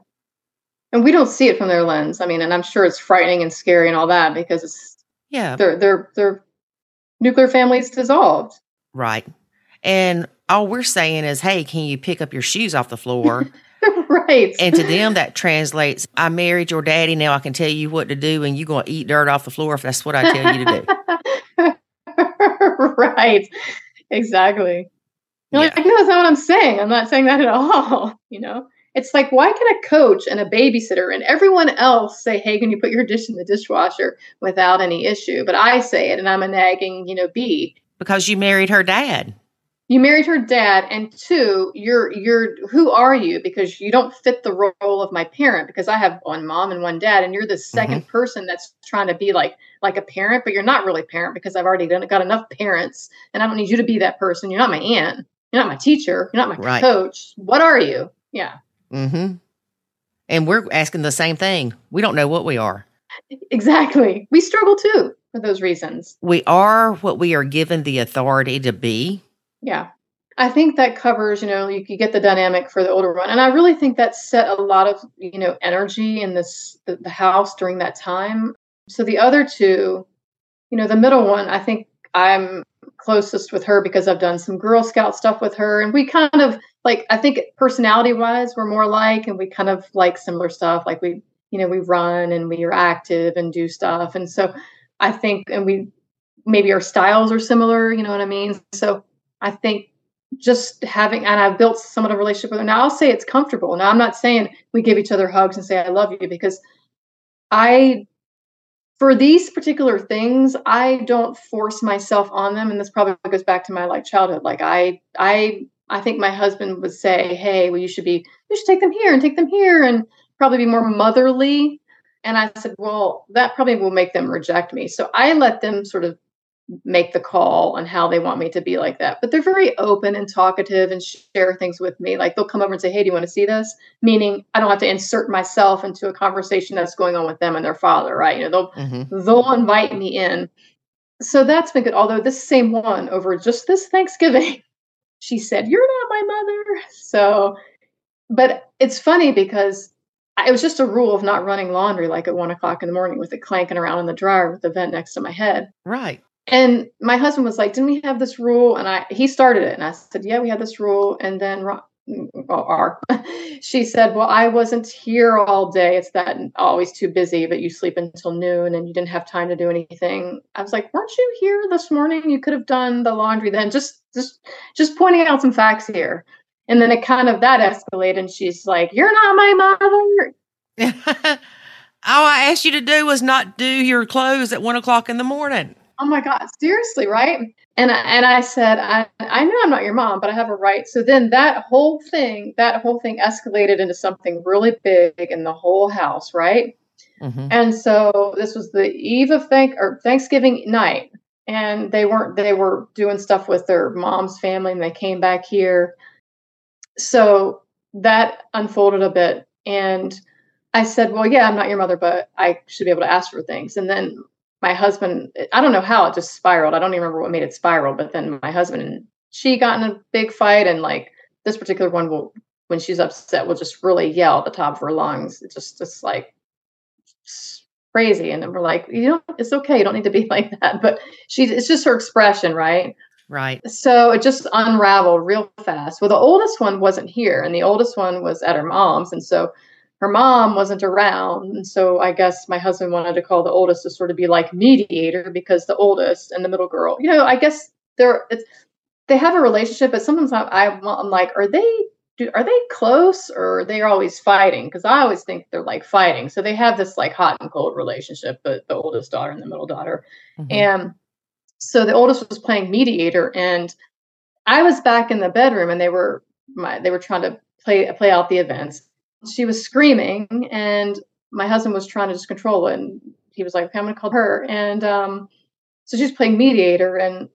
and we don't see it from their lens. I mean, and I'm sure it's frightening and scary and all that because it's yeah, their their their nuclear family's dissolved. Right. And all we're saying is, hey, can you pick up your shoes off the floor? right. And to them, that translates, I married your daddy. Now I can tell you what to do, and you're going to eat dirt off the floor if that's what I tell you to do. right. Exactly. You're yeah. like, no, that's not what I'm saying. I'm not saying that at all. You know? It's like, why can a coach and a babysitter and everyone else say, hey, can you put your dish in the dishwasher without any issue? But I say it and I'm a nagging, you know, bee. Because you married her dad. You married her dad, and two, you're you're who are you? Because you don't fit the role of my parent. Because I have one mom and one dad, and you're the 2nd mm-hmm. person that's trying to be like like a parent, but you're not really parent because I've already done, got enough parents, and I don't need you to be that person. You're not my aunt. You're not my teacher. You're not my right. coach. What are you? Yeah. Mm-hmm. And we're asking the same thing. We don't know what we are. Exactly. We struggle too for those reasons. We are what we are given the authority to be. Yeah. I think that covers, you know, you, you get the dynamic for the older one. And I really think that set a lot of, you know, energy in this the, the house during that time. So the other two, you know, the middle one, I think I'm closest with her because I've done some Girl Scout stuff with her. And we kind of like, I think personality wise, we're more like, and we kind of like similar stuff. Like we, you know, we run and we are active and do stuff. And so I think, and we maybe our styles are similar, you know what I mean? So I think just having, and I've built somewhat of a relationship with her. Now I'll say it's comfortable. Now I'm not saying we give each other hugs and say, I love you because I for these particular things i don't force myself on them and this probably goes back to my like childhood like i i i think my husband would say hey well you should be you should take them here and take them here and probably be more motherly and i said well that probably will make them reject me so i let them sort of make the call on how they want me to be like that. But they're very open and talkative and share things with me. Like they'll come over and say, Hey, do you want to see this? Meaning I don't have to insert myself into a conversation that's going on with them and their father, right? You know, they'll mm-hmm. they'll invite me in. So that's been good. Although this same one over just this Thanksgiving, she said, You're not my mother. So but it's funny because it was just a rule of not running laundry like at one o'clock in the morning with it clanking around in the dryer with the vent next to my head. Right. And my husband was like, "Didn't we have this rule?" And I he started it, and I said, "Yeah, we had this rule." And then well, she said, "Well, I wasn't here all day. It's that always too busy, but you sleep until noon, and you didn't have time to do anything." I was like, "Weren't you here this morning? You could have done the laundry then." Just just just pointing out some facts here. And then it kind of that escalated, and she's like, "You're not my mother." All I asked you to do was not do your clothes at one o'clock in the morning oh my god seriously right and I, and I said I, I know i'm not your mom but i have a right so then that whole thing that whole thing escalated into something really big in the whole house right mm-hmm. and so this was the eve of thank or thanksgiving night and they weren't they were doing stuff with their mom's family and they came back here so that unfolded a bit and I said, Well, yeah, I'm not your mother, but I should be able to ask for things. And then my husband, I don't know how it just spiraled. I don't even remember what made it spiral, but then my husband and she got in a big fight. And like this particular one will, when she's upset, will just really yell at the top of her lungs. It's just, just like crazy. And then we're like, you know, it's okay. You don't need to be like that. But she, it's just her expression, right? Right. So it just unraveled real fast. Well, the oldest one wasn't here, and the oldest one was at her mom's. And so her mom wasn't around. And so I guess my husband wanted to call the oldest to sort of be like mediator because the oldest and the middle girl, you know, I guess they're, it's, they have a relationship, but sometimes I, I'm like, are they do, are they close or they're always fighting? Because I always think they're like fighting. So they have this like hot and cold relationship, but the oldest daughter and the middle daughter. Mm-hmm. And so the oldest was playing mediator, and I was back in the bedroom, and they were my they were trying to play play out the events. She was screaming, and my husband was trying to just control it, and he was like, okay, "I'm going to call her," and um, so she's playing mediator, and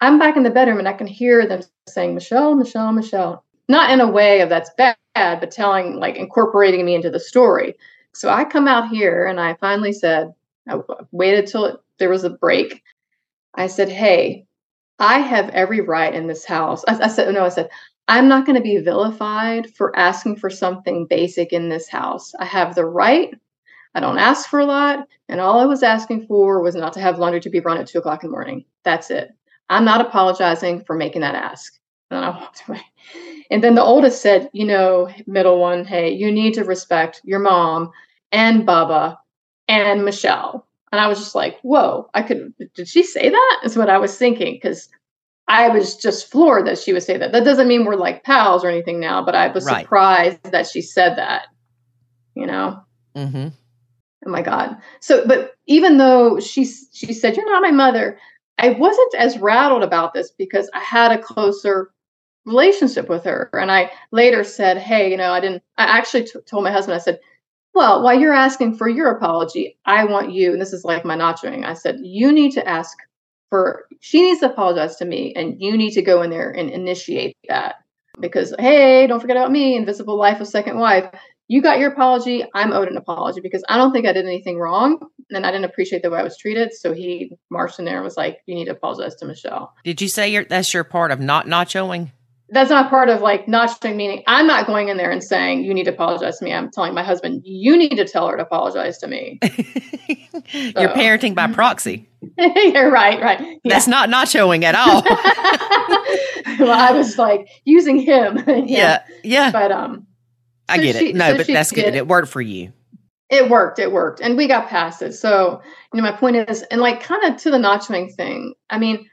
I'm back in the bedroom, and I can hear them saying, "Michelle, Michelle, Michelle," not in a way of that's bad, but telling like incorporating me into the story. So I come out here, and I finally said, I waited till it, there was a break I said, Hey, I have every right in this house. I, I said, No, I said, I'm not going to be vilified for asking for something basic in this house. I have the right. I don't ask for a lot. And all I was asking for was not to have laundry to be run at two o'clock in the morning. That's it. I'm not apologizing for making that ask. And then I walked away. And then the oldest said, You know, middle one, hey, you need to respect your mom and Bubba and Michelle. And I was just like, whoa, I could, did she say that? Is what I was thinking. Cause I was just floored that she would say that. That doesn't mean we're like pals or anything now, but I was right. surprised that she said that, you know? Mm-hmm. Oh my God. So, but even though she, she said, you're not my mother, I wasn't as rattled about this because I had a closer relationship with her. And I later said, hey, you know, I didn't, I actually t- told my husband, I said, well, while you're asking for your apology, I want you, and this is like my nachoing. I said, you need to ask for, she needs to apologize to me, and you need to go in there and initiate that. Because, hey, don't forget about me, invisible life of second wife. You got your apology. I'm owed an apology because I don't think I did anything wrong. And I didn't appreciate the way I was treated. So he marched in there and was like, you need to apologize to Michelle. Did you say that's your part of not nachoing? That's not part of like nachoing meaning. I'm not going in there and saying you need to apologize to me. I'm telling my husband you need to tell her to apologize to me. You're parenting by proxy. You're right right. Yeah. that's not nachoing at all. Well i was like using him. Yeah. Yeah, yeah. but um i get she, it no so but that's good. it worked for you. It worked it worked. And we got past it. So you know my point is and like kind of to the nachoing thing i mean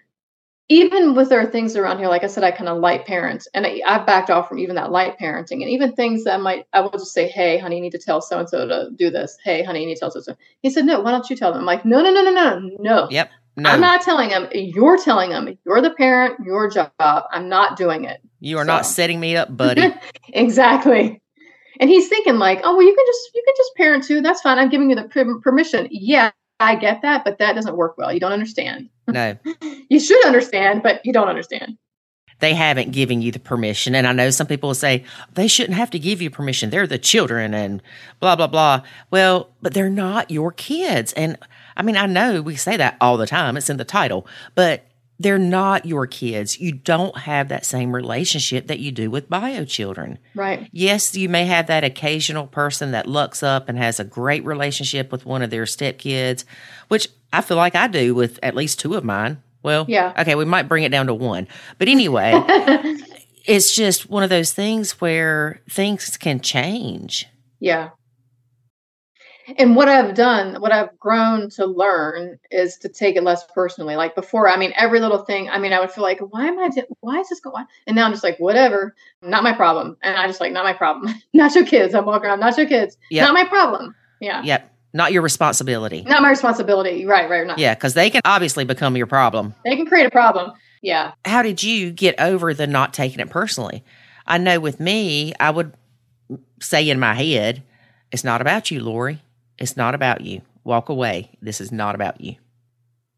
even with there are things around here, like I said, I kind of light parent, and I, have backed off from even that light parenting, and even things that might I will just say, "Hey, honey, you need to tell so and so to do this." Hey, honey, you need to tell so and so. He said, "No, why don't you tell them?" I'm like, "No, no, no, no, no, no." Yep. No. I'm not telling them. You're telling them. You're the parent. Your job. I'm not doing it. You are so. not setting me up, buddy. exactly. And he's thinking like, "Oh, well, you can just you can just parent too. That's fine. I'm giving you the permission." Yeah, I get that, but that doesn't work well. You don't understand. No. you should understand, but you don't understand. They haven't given you the permission. And I know some people will say they shouldn't have to give you permission. They're the children and blah, blah, blah. Well, but they're not your kids. And I mean, I know we say that all the time, it's in the title, but they're not your kids. You don't have that same relationship that you do with bio children. Right. Yes, you may have that occasional person that looks up and has a great relationship with one of their stepkids, which I feel like I do with at least two of mine. Well, yeah. Okay, we might bring it down to one. But anyway, it's just one of those things where things can change. Yeah. And what I've done, what I've grown to learn is to take it less personally. Like before, I mean, every little thing, I mean, I would feel like, why am I, di- why is this going on? And now I'm just like, whatever, not my problem. And I just like, not my problem. not your kids. I'm walking around, not your kids. Yep. Not my problem. Yeah. Yep. Not your responsibility. Not my responsibility. Right, right. Not. Yeah, because they can obviously become your problem. They can create a problem. Yeah. How did you get over the not taking it personally? I know with me, I would say in my head, it's not about you, Lori. It's not about you. Walk away. This is not about you.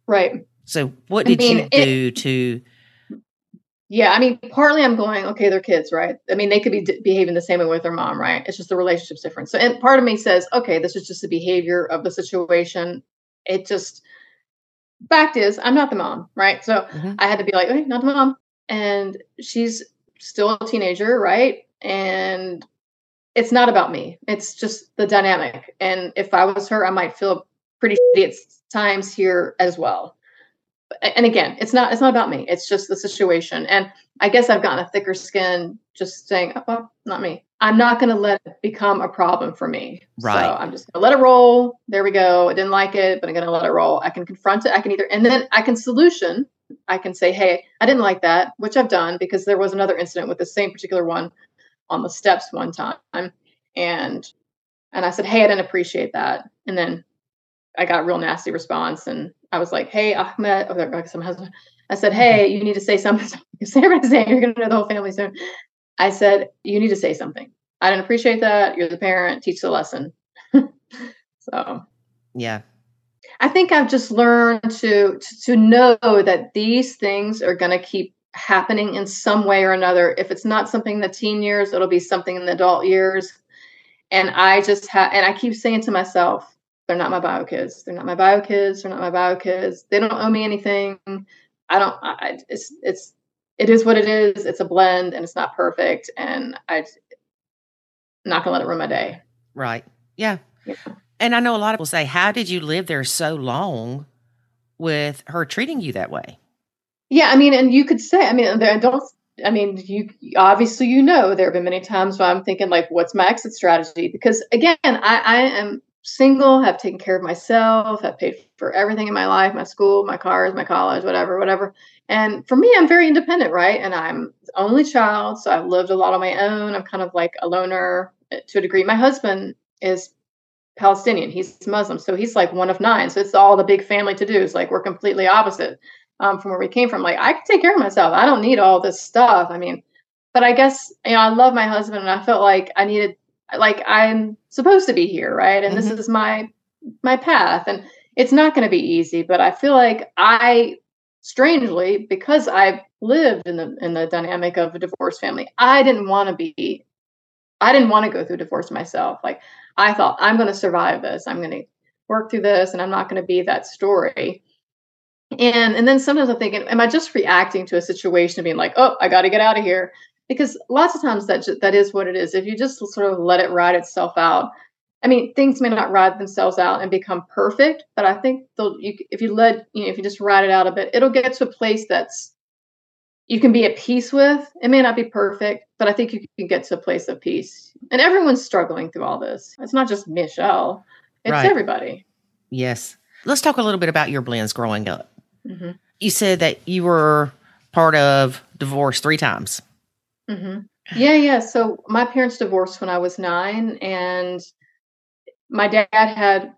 Right. So, what did I mean, you do it, to yeah, I mean, partly I'm going, okay, they're kids, right? I mean, they could be d- behaving the same way with their mom, right? It's just the relationship's different. So, and part of me says, okay, this is just the behavior of the situation. It just, fact is, I'm not the mom, right? So Mhm. I had to be like, okay, not the mom. And she's still a teenager, right? And it's not about me. It's just the dynamic. And if I was her, I might feel pretty shitty at times here as well. And again, it's not it's not about me. It's just the situation. And I guess I've gotten a thicker skin just saying, oh, well, not me. I'm not going to let it become a problem for me. Right. So I'm just going to let it roll. There we go. I didn't like it, but I'm going to let it roll. I can confront it. I can either, and then I can solution. I can say, hey, I didn't like that, which I've done because there was another incident with the same particular one on the steps one time. And and I said, hey, I didn't appreciate that. And then I got a real nasty response. And I was like, hey, Ahmed, I guess my husband. I said, hey, you need to say something. Say everything. You're going to know the whole family soon. I said, you need to say something. I didn't appreciate that. You're the parent. Teach the lesson. so Yeah. I think I've just learned to to, to know that these things are going to keep happening in some way or another. If it's not something in the teen years, it'll be something in the adult years. And I just have, and I keep saying to myself, they're not my bio kids. They're not my bio kids. They're not my bio kids. They don't owe me anything. I don't. I, it's it's it is what it is. It's a blend, and it's not perfect. And I, am not gonna let it ruin my day. Right. Yeah. Yeah. And I know a lot of people say, How did you live there so long with her treating you that way? Yeah, I mean, and you could say, I mean, there don't. I mean, you obviously you know there have been many times where I'm thinking like, what's my exit strategy? Because again, I, I am single, have taken care of myself, have paid for everything in my life, my school, my cars, my college, whatever, whatever. And for me, I'm very independent, right? And I'm the only child, so I've lived a lot on my own. I'm kind of like a loner uh, to a degree. My husband is Palestinian. He's Muslim, so he's like one of nine. So it's all the big family to do. It's like we're completely opposite um, from where we came from. Like I can take care of myself. I don't need all this stuff. I mean, but I guess you know I love my husband, and I felt like I needed, like I'm supposed to be here, right? And Mhm. this is my my path, and it's not going to be easy. But I feel like I, strangely, because I've lived in the in the dynamic of a divorced family, I didn't want to be. I didn't want to go through divorce myself. Like I thought, I'm going to survive this. I'm going to work through this, and I'm not going to be that story. And and then sometimes I'm thinking, am I just reacting to a situation being like, oh, I got to get out of here? Because lots of times that that is what it is. If you just sort of let it ride itself out, I mean, things may not ride themselves out and become perfect, but I think they'll. You, if you let, you know, if you just ride it out a bit, it'll get to a place that's you can be at peace with. It may not be perfect, but I think you can get to a place of peace. And everyone's struggling through all this. It's not just Michelle; it's Right. everybody. Yes. Let's talk a little bit about your blends growing up. hmm You said that you were part of divorce three times. Hmm Yeah, yeah. So my parents divorced when I was nine, and my dad had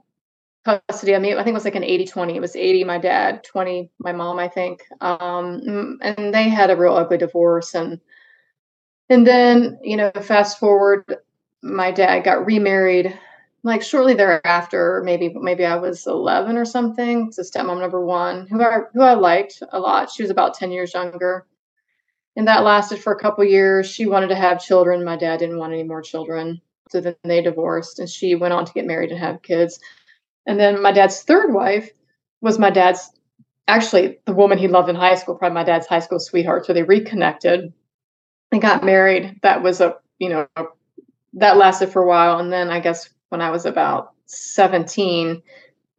custody. I mean, I think it was like an 80 20. It was 80 my dad, 20 my mom, I think. Um, and they had a real ugly divorce. And and then, you know, fast forward, my dad got remarried like shortly thereafter, maybe maybe I was 11 or something. To stepmom number one, who I who I liked a lot. She was about 10 years younger and that lasted for a couple years. She wanted to have children. My dad didn't want any more children. So then they divorced and she went on to get married and have kids. And then my dad's third wife was my dad's actually the woman he loved in high school, probably my dad's high school sweetheart. So they reconnected and got married. That was a, you know, that lasted for a while. And then I guess when I was about 17,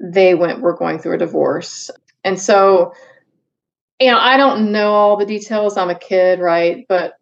they went, were going through a divorce. And so you know, I don't know all the details. I'm a kid, right? But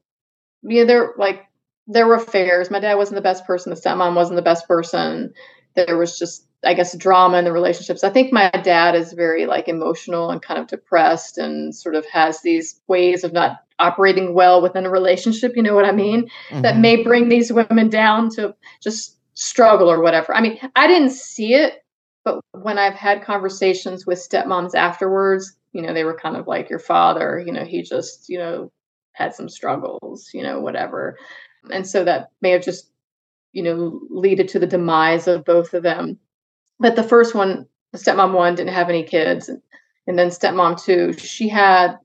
yeah, there like there were affairs. My dad wasn't the best person. The stepmom wasn't the best person. There was just, I guess, drama in the relationships. I think my dad is very like emotional and kind of depressed and sort of has these ways of not operating well within a relationship. You know what I mean? That Mhm. may bring these women down to just struggle or whatever. I mean, I didn't see it, but when I've had conversations with stepmoms afterwards, you know, they were kind of like your father, you know, he just, you know, had some struggles, you know, whatever. And so that may have just, you know, leaded to the demise of both of them. But the first one, stepmom one, didn't have any kids. And then stepmom two, she had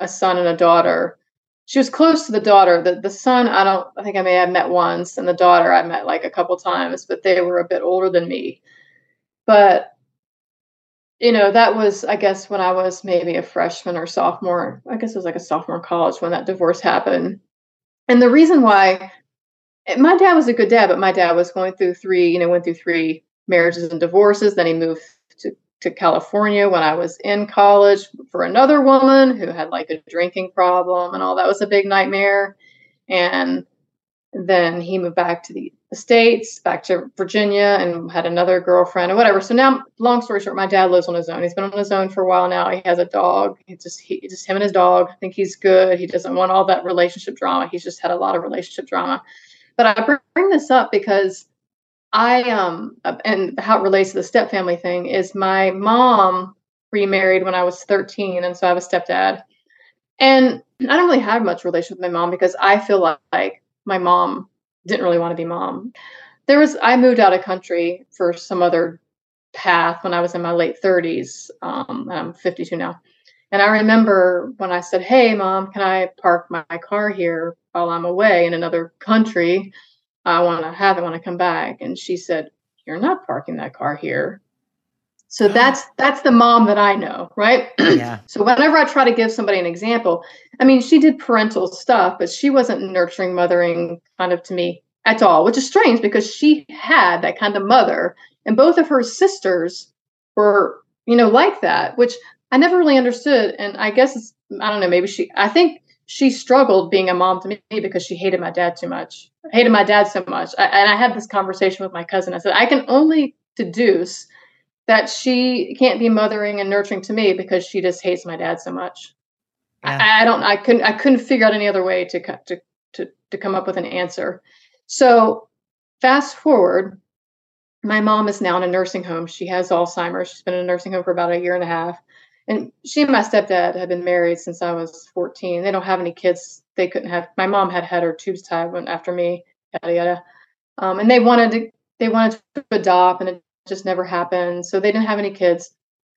a son and a daughter. she was close to the daughter. The the son, I don't I think I may have met once, and the daughter I met like a couple times, but they were a bit older than me. But you know, that was I guess when I was maybe a freshman or sophomore. I guess it was like a sophomore college when that divorce happened. And the reason why eh, my dad was a good dad, but my dad was going through three, you know, went through three marriages and divorces. Then he moved to to California when I was in college for another woman who had like a drinking problem and all that was a big nightmare. And then he moved back to the States, back to Virginia, and had another girlfriend and whatever. So now, long story short, my dad lives on his own. He's been on his own for a while now. He has a dog. It's just he, just him and his dog. I think he's good. He doesn't want all that relationship drama. He's just had a lot of relationship drama. But I bring this up because I um and how it relates to the step family thing is my mom remarried when I was 13 and so I have a stepdad. And I don't really have much relationship with my mom because I feel like my mom didn't really want to be mom. There was I moved out of country for some other path when I was in my late 30s. Um, I'm 52 now. And I remember when I said, Hey, mom, can I park my car here while I'm away in another country? I want to have it when I come back. And she said, You're not parking that car here. So oh. that's that's the mom that I know, right? Yeah. so whenever I try to give somebody an example, I mean, she did parental stuff, but she wasn't nurturing, mothering kind of to me at all, which is strange because she had that kind of mother, and both of her sisters were, you know, like that, which I never really understood. And I guess it's I don't know, maybe she I think she struggled being a mom to me because she hated my dad too much. I hated my dad so much. I, and I had this conversation with my cousin. I said, I can only deduce that she can't be mothering and nurturing to me because she just hates my dad so much. Yeah. I, I, don't. I couldn't. I couldn't figure out any other way to to to to come up with an answer. So, fast forward, my mom is now in a nursing home. She has Alzheimer's. She's been in a nursing home for about a year and a half and she and my stepdad have been married since I was 14. They don't have any kids. They couldn't have. My mom had had her tubes tied when, after me, yada yada. Um, and they wanted to they wanted to adopt, and it just never happened. So they didn't have any kids.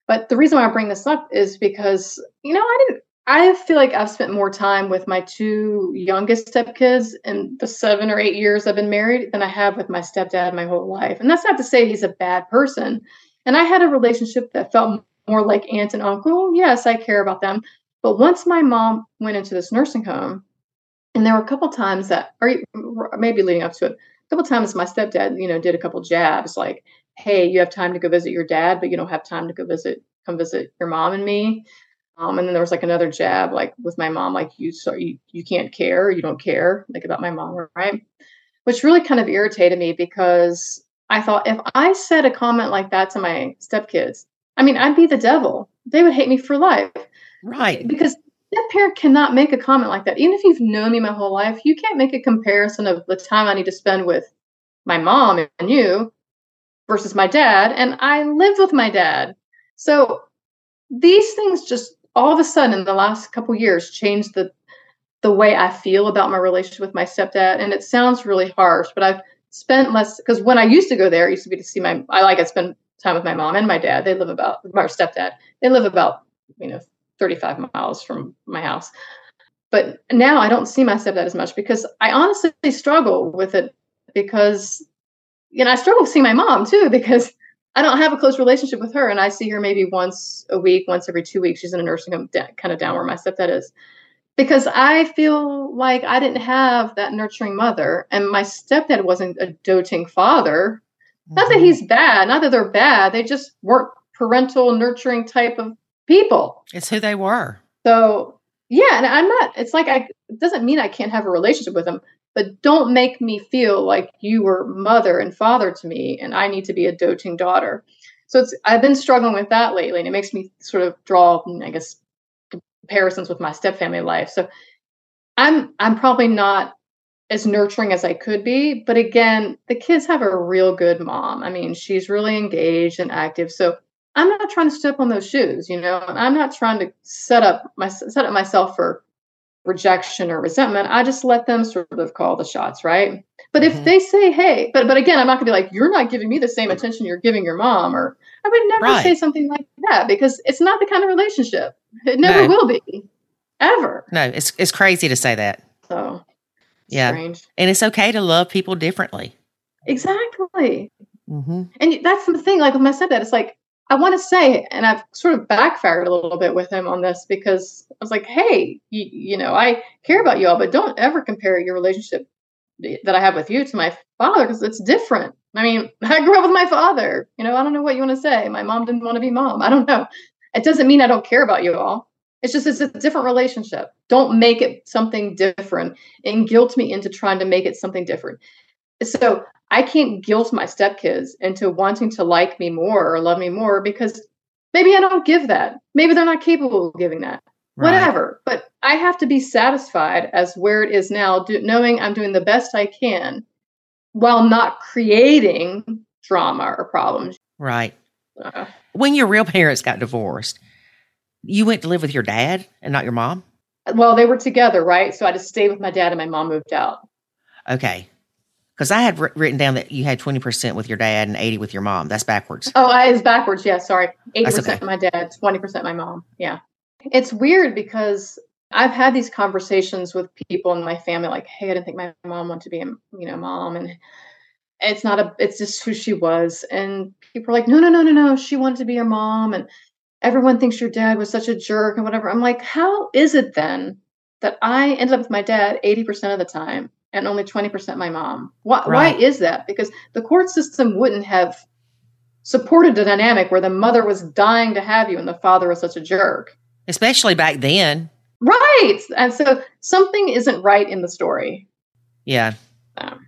But the reason why I bring this up is because you know I didn't. I feel like I've spent more time with my two youngest stepkids in the seven or eight years I've been married than I have with my stepdad my whole life. And that's not to say he's a bad person. And I had a relationship that felt more like aunt and uncle. Yes, I care about them. But once my mom went into this nursing home, and there were a couple times that, or maybe leading up to it, a couple times my stepdad, you know, did a couple jabs like, "Hey, you have time to go visit your dad, but you don't have time to go visit, come visit your mom and me." Um, and then there was like another jab, like with my mom, like you, so you, you can't care, you don't care, like about my mom, right? Which really kind of irritated me because I thought if I said a comment like that to my stepkids, I mean, I'd be the devil. They would hate me for life. Right. Because that parent cannot make a comment like that. Even if you've known me my whole life, you can't make a comparison of the time I need to spend with my mom and you versus my dad. And I lived with my dad. So these things just all of a sudden in the last couple years changed the the way I feel about my relationship with my stepdad. And it sounds really harsh, but I've spent less because when I used to go there, it used to be to see my I like I spend time with my mom and my dad. They live about my stepdad. They live about you know 35 miles from my house. But now I don't see my stepdad as much because I honestly struggle with it because you know I struggle seeing my mom too because I don't have a close relationship with her and I see her maybe once a week, once every two weeks. She's in a nursing home kind of down where my stepdad is. Because I feel like I didn't have that nurturing mother, and my stepdad wasn't a doting father not that mm-hmm. he's bad, not that they're bad. They just weren't parental, nurturing type of people. It's who they were. So yeah, and I'm not. It's like I. It doesn't mean I can't have a relationship with them, but don't make me feel like you were mother and father to me, and I need to be a doting daughter. So it's. I've been struggling with that lately, and it makes me sort of draw, I guess, comparisons with my stepfamily life. So I'm. I'm probably not as nurturing as I could be. But again, the kids have a real good mom. I mean, she's really engaged and active. So I'm not trying to step on those shoes, you know. I'm not trying to set up my set up myself for rejection or resentment. I just let them sort of call the shots, right? But mm-hmm. if they say, "Hey," but but again, I'm not going to be like, "You're not giving me the same attention you're giving your mom," or I would never right. say something like that because it's not the kind of relationship. It never right. will be ever. No, it's it's crazy to say that. So Yeah. strange. And it's okay to love people differently. Exactly. hmm And that's the thing, like when i said that it's like I want to say, and I've sort of backfired a little bit with him on this because I was like, hey, you, you know, I care about you all, but don't ever compare your relationship that I have with you to my father because it's different. I mean, I grew up with my father. You know, I don't know what you want to say. My mom didn't want to be mom. I don't know. It doesn't mean I don't care about you all. It's just it's a different relationship. Don't make it something different and guilt me into trying to make it something different. So I can't guilt my stepkids into wanting to like me more or love me more because maybe I don't give that. Maybe they're not capable of giving that. Whatever. But I have to be satisfied as where it is now, do, knowing I'm doing the best I can while not creating drama or problems. Right. Uh, When your real parents got divorced, you went to live with your dad and not your mom? well, they were together, right? So I just stayed with my dad and my mom moved out. Okay. Because I had written down that you had 20% with your dad and 80 with your mom. That's backwards. Oh, I is backwards. Yeah, sorry. 80% okay. my dad, twenty percent my mom. Yeah, it's weird because I've had these conversations with people in my family, like, "Hey, I didn't think my mom wanted to be a you know mom," and it's not a, it's just who she was. And people are like, "No, no, no, no, no, she wanted to be your mom," and everyone thinks your dad was such a jerk and whatever. I'm like, how is it then that I ended up with my dad eighty percent of the time and only twenty percent my mom? Why, Right. why is that? Because the court system wouldn't have supported a dynamic where the mother was dying to have you and the father was such a jerk. Especially back then. Right. And so something isn't right in the story. Yeah. Um,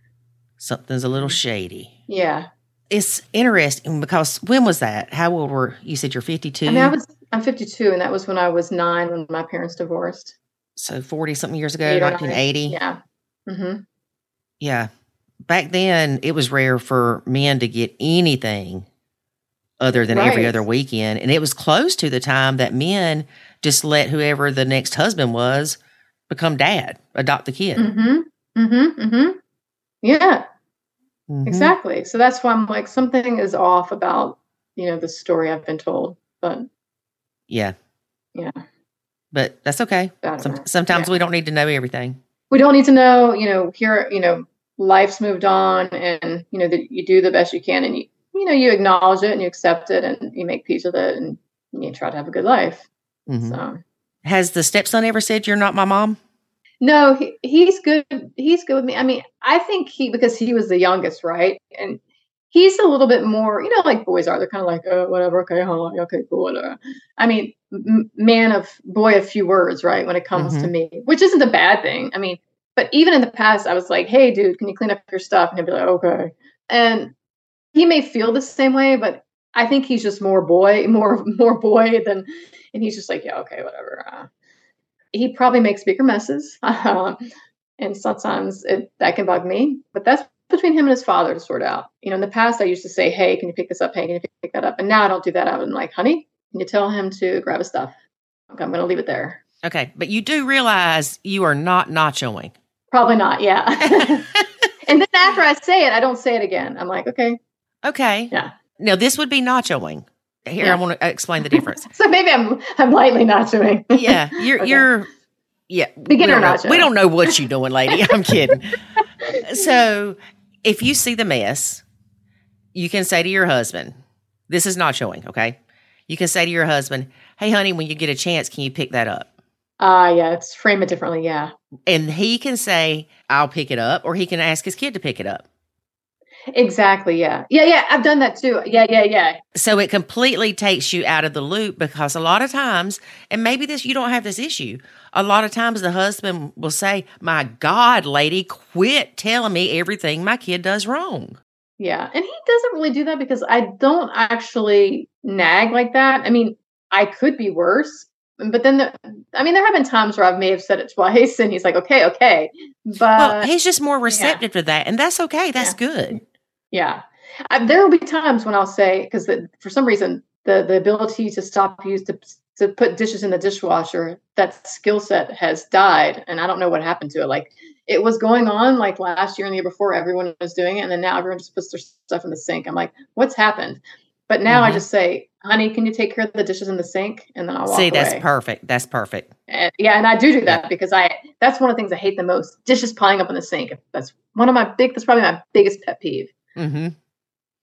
Something's a little shady. yeah. It's interesting because when was that? How old were you? Said you're 52? I mean, I was I'm 52, and that was when I was nine when my parents divorced. so 40 something years ago, Eight or nine. 1980. Yeah. Hmm Yeah. Back then, it was rare for men to get anything other than every other weekend. And it was close to the time that men just let whoever the next husband was become dad, adopt the kid. Mm-hmm. Mm-hmm. Mm-hmm. Yeah. Mhm. Exactly. So that's why I'm like something is off about you know the story I've been told. But Yeah. yeah, But that's okay. Some, sometimes Yeah. we don't need to know everything. We don't need to know, you know, here, you know, life's moved on and, you know, that you do the best you can and you, you know, you acknowledge it and you accept it and you make peace with it and you try to have a good life. Mhm. So, Has the stepson ever said you're not my mom? no, he, he's good. He's good with me. I mean, I think he, because he was the youngest, right? And he's a little bit more, you know, like boys are. They're kind of like, oh, whatever. Okay. huh, okay, cool. Whatever. I mean, m- man of boy of few words, right? When it comes to me, which isn't a bad thing. I mean, but even in the past, I was like, hey, dude, can you clean up your stuff? And he'd be like, okay. And he may feel the same way, but I think he's just more boy, more more boy than, and he's just like, yeah, okay, whatever. Uh, he probably makes bigger messes, um, and sometimes it, that can bug me. But that's between him and his father to sort out. You know, in the past, I used to say, hey, can you pick this up? Hey, can you pick that up? And now I don't do that. I'm like, honey, can you tell him to grab his stuff? Okay, I'm going to leave it there. Okay. But you do realize you are not nachoing. Probably not. Yeah. and then after I say it, I don't say it again. I'm like, okay. Okay. Yeah. Now, this would be nachoing. Here, Yeah. I want to explain the difference. So maybe I'm I'm lightly not doing. yeah. You're, Okay. you're, yeah. Beginner we nacho. know, we don't know what you're doing, lady. I'm kidding. so if you see the mess, you can say to your husband, this is nachoing, okay? You can say to your husband, hey, honey, when you get a chance, can you pick that up? Ah, yeah. It's frame it differently. Yeah. And he can say, I'll pick it up, or he can ask his kid to pick it up. Exactly. Yeah. Yeah. Yeah. I've done that too. Yeah. Yeah. Yeah. So it completely takes you out of the loop because a lot of times, and maybe this you don't have this issue. A lot of times the husband will say, My God, lady, quit telling me everything my kid does wrong. Yeah. And he doesn't really do that because I don't actually nag like that. I mean, I could be worse. But then, the, I mean, there have been times where I may have said it twice, and he's like, "Okay, okay," but well, he's just more receptive to that, and that's okay. That's Yeah. good. Yeah, I, there will be times when I'll say because for some reason the the ability to stop use to to put dishes in the dishwasher that skill set has died, and I don't know what happened to it. Like it was going on like last year and the year before, everyone was doing it, and then now everyone just puts their stuff in the sink. I'm like, what's happened? But now I Mhm. just say, honey, can you take care of the dishes in the sink? And then I'll walk See, that's away. perfect. That's perfect. And- yeah, and I do do that because I that's one of the things I hate the most. Dishes piling up in the sink. That's one of my big. That's probably my biggest pet peeve. hmm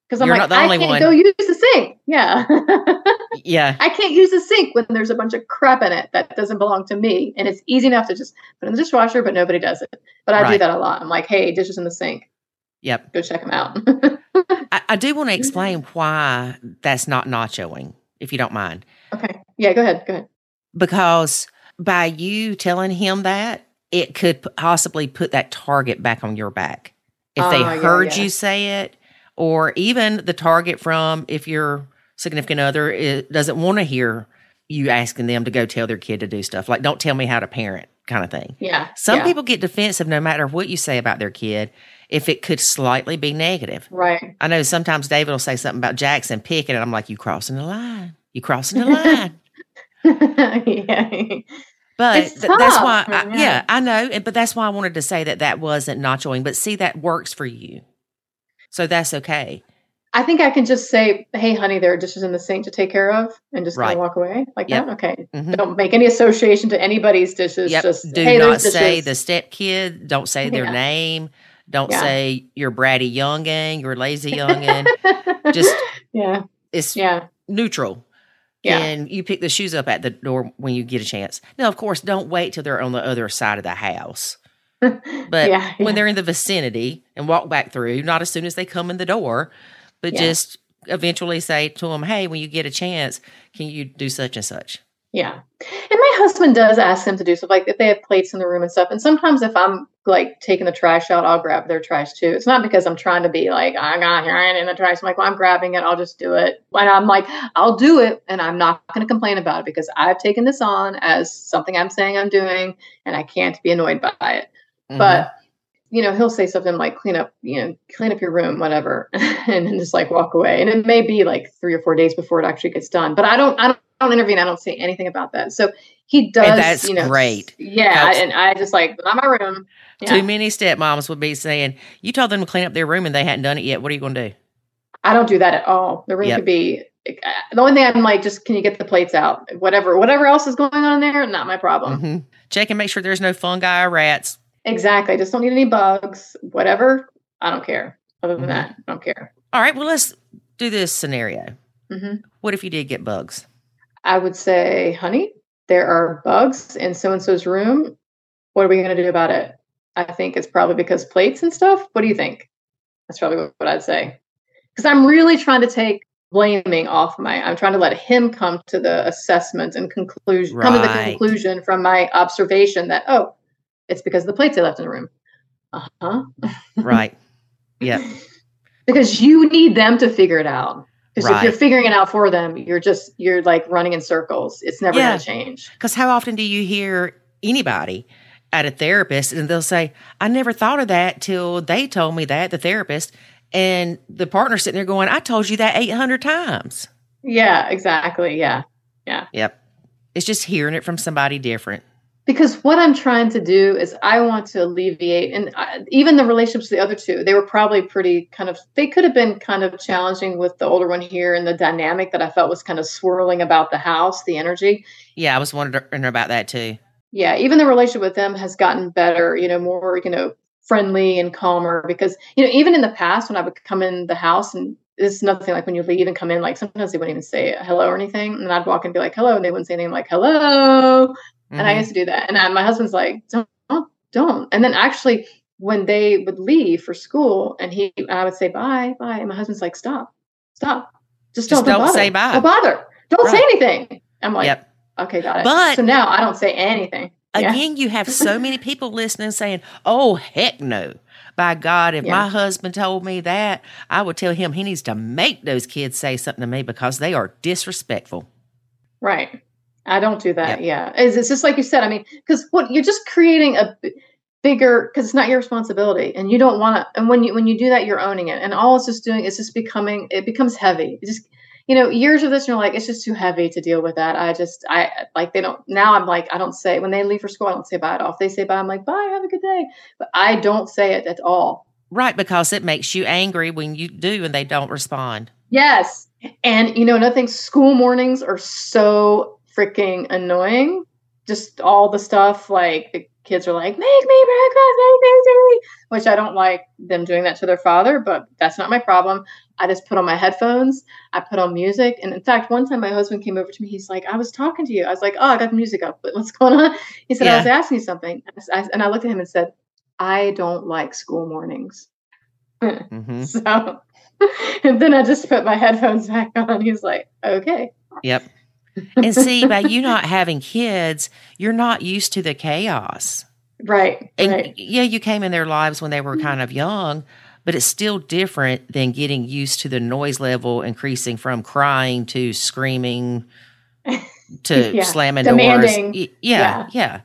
Because I'm You're like, not the I can't one. go use the sink. Yeah, Yeah. I can't use the sink when there's a bunch of crap in it that doesn't belong to me. And it's easy enough to just put in the dishwasher, but nobody does it. But I do that a lot. I'm like, hey, dishes in the sink. Yep. Go check them out. I, I do want to explain why that's not nachoing, if you don't mind. okay. Yeah. Go ahead. Go ahead. Because by you telling him that, it could possibly put that target back on your back. If they oh, yeah, heard yeah. you say it, or even the target from if your significant other is, doesn't want to hear you asking them to go tell their kid to do stuff, like don't tell me how to parent kind of thing. Yeah. Some yeah. people get defensive no matter what you say about their kid if it could slightly be negative. Right. I know sometimes David will say something about Jackson picking, and I'm like, "You crossing the line? You crossing the line?" yeah. But th- that's why, I, Yeah. yeah, I know. and- But that's why I wanted to say that that wasn't nachoing. But see, that works for you, so that's okay. I think I can just say, "Hey, honey, there are dishes in the sink to take care of," and just Right. walk away like Yep. that. Okay. Mhm. Don't make any association to anybody's dishes. Yep. Just Do hey, not say the step kid. Don't say their Yeah. name. Don't Yeah. say you're bratty youngin, you're lazy youngin. just yeah, it's yeah, neutral. yeah. And you pick the shoes up at the door when you get a chance. Now, of course, don't wait till they're on the other side of the house. But yeah, when they're in the vicinity and walk back through, not as soon as they come in the door, but Yeah. just eventually say to them, hey, when you get a chance, can you do such and such? Yeah. And my husband does ask them to do stuff like if they have plates in the room and stuff. And sometimes if I'm like taking the trash out, I'll grab their trash too. It's not because I'm trying to be like, I got here in the trash. I'm like, well, I'm grabbing it. I'll just do it. And I'm like, I'll do it. And I'm not going to complain about it because I've taken this on as something I'm saying I'm doing and I can't be annoyed by it. Mhm. But you know, he'll say something like clean up, you know, clean up your room, whatever, and then just like walk away. And it may be like three or four days before it actually gets done. But I don't, I don't, I don't intervene. I don't say anything about that. So he does. that's you know, great. Yeah, Helps. and I just like not my room. Yeah. Too many stepmoms would be saying, You told them to clean up their room and they hadn't done it yet. What are you going to do? I don't do that at all. The room Yep. could be. The only thing I'm like, just can you get the plates out? Whatever, whatever else is going on in there, not my problem. hmm Check and make sure there's no fungi or rats. Exactly. I just don't need any bugs. Whatever. I don't care. Other than Mhm. that, I don't care. All right, well, let's do this scenario. hmm What if you did get bugs? I would say, honey, there are bugs in so and so's room. What are we going to do about it? I think it's probably because plates and stuff. What do you think? That's probably what what I'd say. Because I'm really trying to take blaming off my, I'm trying to let him come to the assessment and conclusion, come to the conclusion from my observation that, oh, it's because of the plates I left in the room. Uh huh. Right. Yep. Because you need them to figure it out. Because if you're figuring it out for them, you're just, you're like running in circles. It's never Yeah. going to change. Because how often do you hear anybody at a therapist and they'll say, I never thought of that till they told me that, the therapist. And the partner sitting there going, I told you that 800 times. Yeah, exactly. Yeah. Yeah. Yep. It's just hearing it from somebody different. Because what I'm trying to do is I want to alleviate, and I, even the relationships, the other two, they were probably pretty kind of, they could have been kind of challenging with the older one here and the dynamic that I felt was kind of swirling about the house, the energy. Yeah, I was wondering about that too. Yeah, even the relationship with them has gotten better, you know, more, you know, friendly and calmer because, you know, even in the past when I would come in the house and it's nothing like when you leave and come in, like sometimes they wouldn't even say hello or anything. And I'd walk in and be like, hello. And they wouldn't say anything like, hello. And I used to do that. And I, my husband's like, don't, don't. And then actually, when they would leave for school, and he, I would say bye, bye, and my husband's like, stop, stop, just, Just don't, don't bother. say bye. Don't bother. Don't say anything. I'm like, yep. okay, got it. But- so now I don't say anything. Yeah. Again, you have so many people listening saying, Oh, heck no. By God, if Yeah. my husband told me that, I would tell him he needs to make those kids say something to me because they are disrespectful. Right. I don't do that. Yep. Yeah. It's, it's just like you said. I mean, because what you're just creating a bigger because it's not your responsibility, and you don't want to. And when you when you do that, you're owning it, and all it's just doing is just becoming. It becomes heavy. It just you know years of this, and you're like, it's just too heavy to deal with that. I just I like they don't now. I'm like I don't say when they leave for school, I don't say bye at all. If they say bye, I'm like bye, have a good day, but I don't say it at all. Right, because it makes you angry when you do and they don't respond. Yes. And you know, another thing, school mornings are so freaking annoying. Just all the stuff like the kids are like, make me breakfast, make me tea, which I don't like them doing that to their father, but that's not my problem. I just put on my headphones, I put on music. And in fact, one time my husband came over to me, he's like, I was talking to you. I was like, oh, I got the music up. What's going on? He said, Yeah. I was asking you something. And I looked at him and said, I don't like school mornings. hmm So, and then I just put my headphones back on. He's like, okay. Yep. And see, by you not having kids, you're not used to the chaos. Right. And right. yeah, you came in their lives when they were mm-hmm. kind of young, but it's still different than getting used to the noise level increasing from crying to screaming to Yeah, slamming demanding. doors. Y- Yeah, yeah,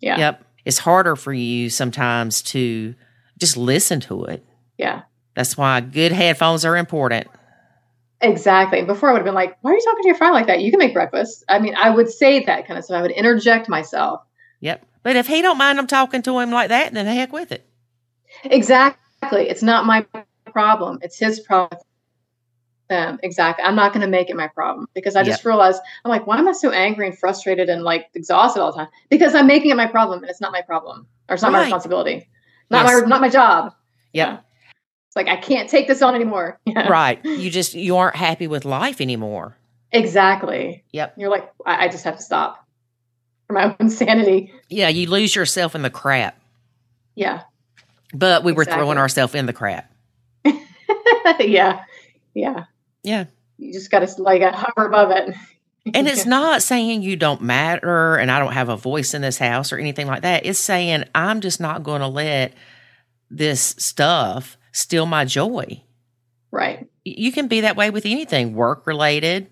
Yeah. Yep. It's harder for you sometimes to just listen to it. Yeah. That's why good headphones are important. Exactly. And before I would have been like, why are you talking to your friend like that? You can make breakfast. I mean, I would say that kind of stuff. I would interject myself. Yep. But if he don't mind them talking to him like that, then the heck with it. Exactly. It's not my problem. It's his problem. Um, exactly. I'm not going to make it my problem because I just realized I'm like, why am I so angry and frustrated and like exhausted all the time? Because I'm making it my problem and it's not my problem or it's not my responsibility, not Yes. my not my job. Yep. Yeah. Like I can't take this on anymore. Yeah. Right. You just you aren't happy with life anymore. Exactly. Yep. You're like, I, I just have to stop for my own sanity. Yeah, you lose yourself in the crap. Yeah. But we were throwing ourselves in the crap. yeah. Yeah. Yeah. You just got to like hover above it. And it's not saying you don't matter and I don't have a voice in this house or anything like that. It's saying I'm just not going to let this stuff steal my joy. right. You can be that way with anything work related,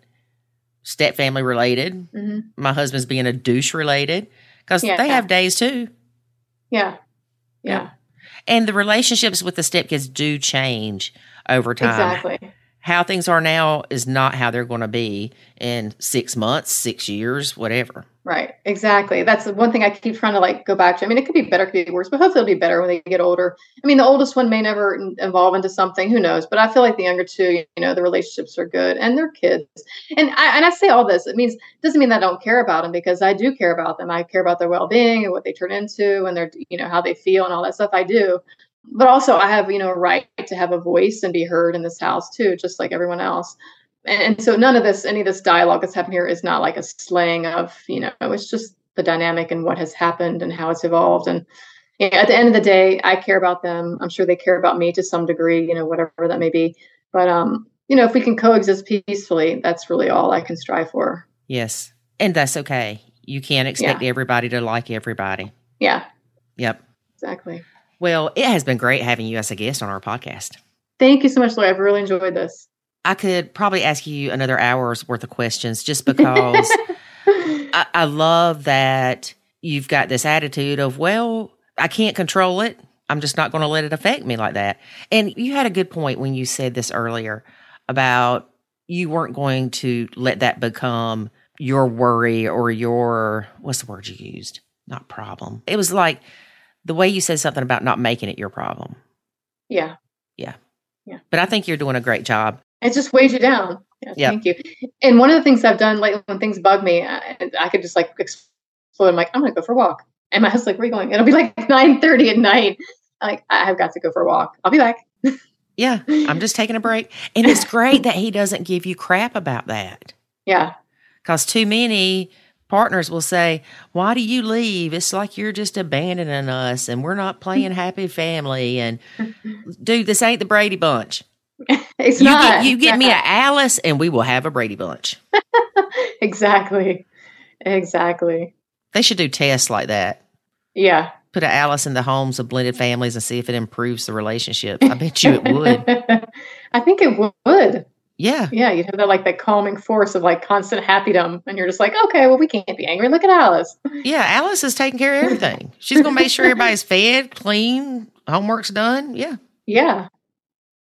step family related, hmm my husband's being a douche related, because Yeah. they have days too. Yeah. Yeah. Yeah. And the relationships with the stepkids do change over time. Exactly. How things are now is not how they're going to be in six months, six years, whatever. Right. Exactly. That's the one thing I keep trying to like go back to. I mean, it could be better, could be worse, but hopefully it'll be better when they get older. I mean, the oldest one may never evolve into something. Who knows? But I feel like the younger two, you know, the relationships are good and they're kids. And I and I say all this. It means doesn't mean that I don't care about them because I do care about them. I care about their well being and what they turn into and their you know how they feel and all that stuff. I do. But also, I have you know a right to have a voice and be heard in this house too, just like everyone else. And, and so none of this, any of this dialogue that's happening here is not like a slaying of, you know, it's just the dynamic and what has happened and how it's evolved. And you know, at the end of the day, I care about them. I'm sure they care about me to some degree, you know, whatever that may be. But um, you know, if we can coexist peacefully, that's really all I can strive for. Yes. And that's okay. You can't expect everybody to like everybody. Yeah, Yep. exactly. Well, it has been great having you as a guest on our podcast. Thank you so much, Lori. I've really enjoyed this. I could probably ask you another hour's worth of questions just because I, I love that you've got this attitude of, well, I can't control it. I'm just not going to let it affect me like that. And you had a good point when you said this earlier about you weren't going to let that become your worry or your, what's the word you used? Not problem. It was like the way you said something about not making it your problem. yeah, Yeah. Yeah. But I think you're doing a great job. it just weighs you down. Yeah, Yeah. Thank you. And one of the things I've done, like when things bug me, I, I could just like explode. I'm like, I'm gonna go for a walk. And my husband's like, where are you going? It'll be like 9:30 at night. I'm like, I have got to go for a walk. I'll be back. Yeah, I'm just taking a break. And it's great that he doesn't give you crap about that. Yeah. Because too many partners will say, Why do you leave? It's like you're just abandoning us and we're not playing happy family. And dude, this ain't the Brady Bunch. It's You not. get, you get me a Alice and we will have a Brady Bunch. exactly. Exactly. They should do tests like that. Yeah. Put an Alice in the homes of blended families and see if it improves the relationship. I bet you it would. I think it would. Yeah. Yeah, you'd have that like that calming force of like constant happydom, and you're just like, okay, well, we can't be angry. Look at Alice. Yeah. Alice is taking care of everything. She's going to make sure everybody's fed, clean, homework's done. Yeah. Yeah.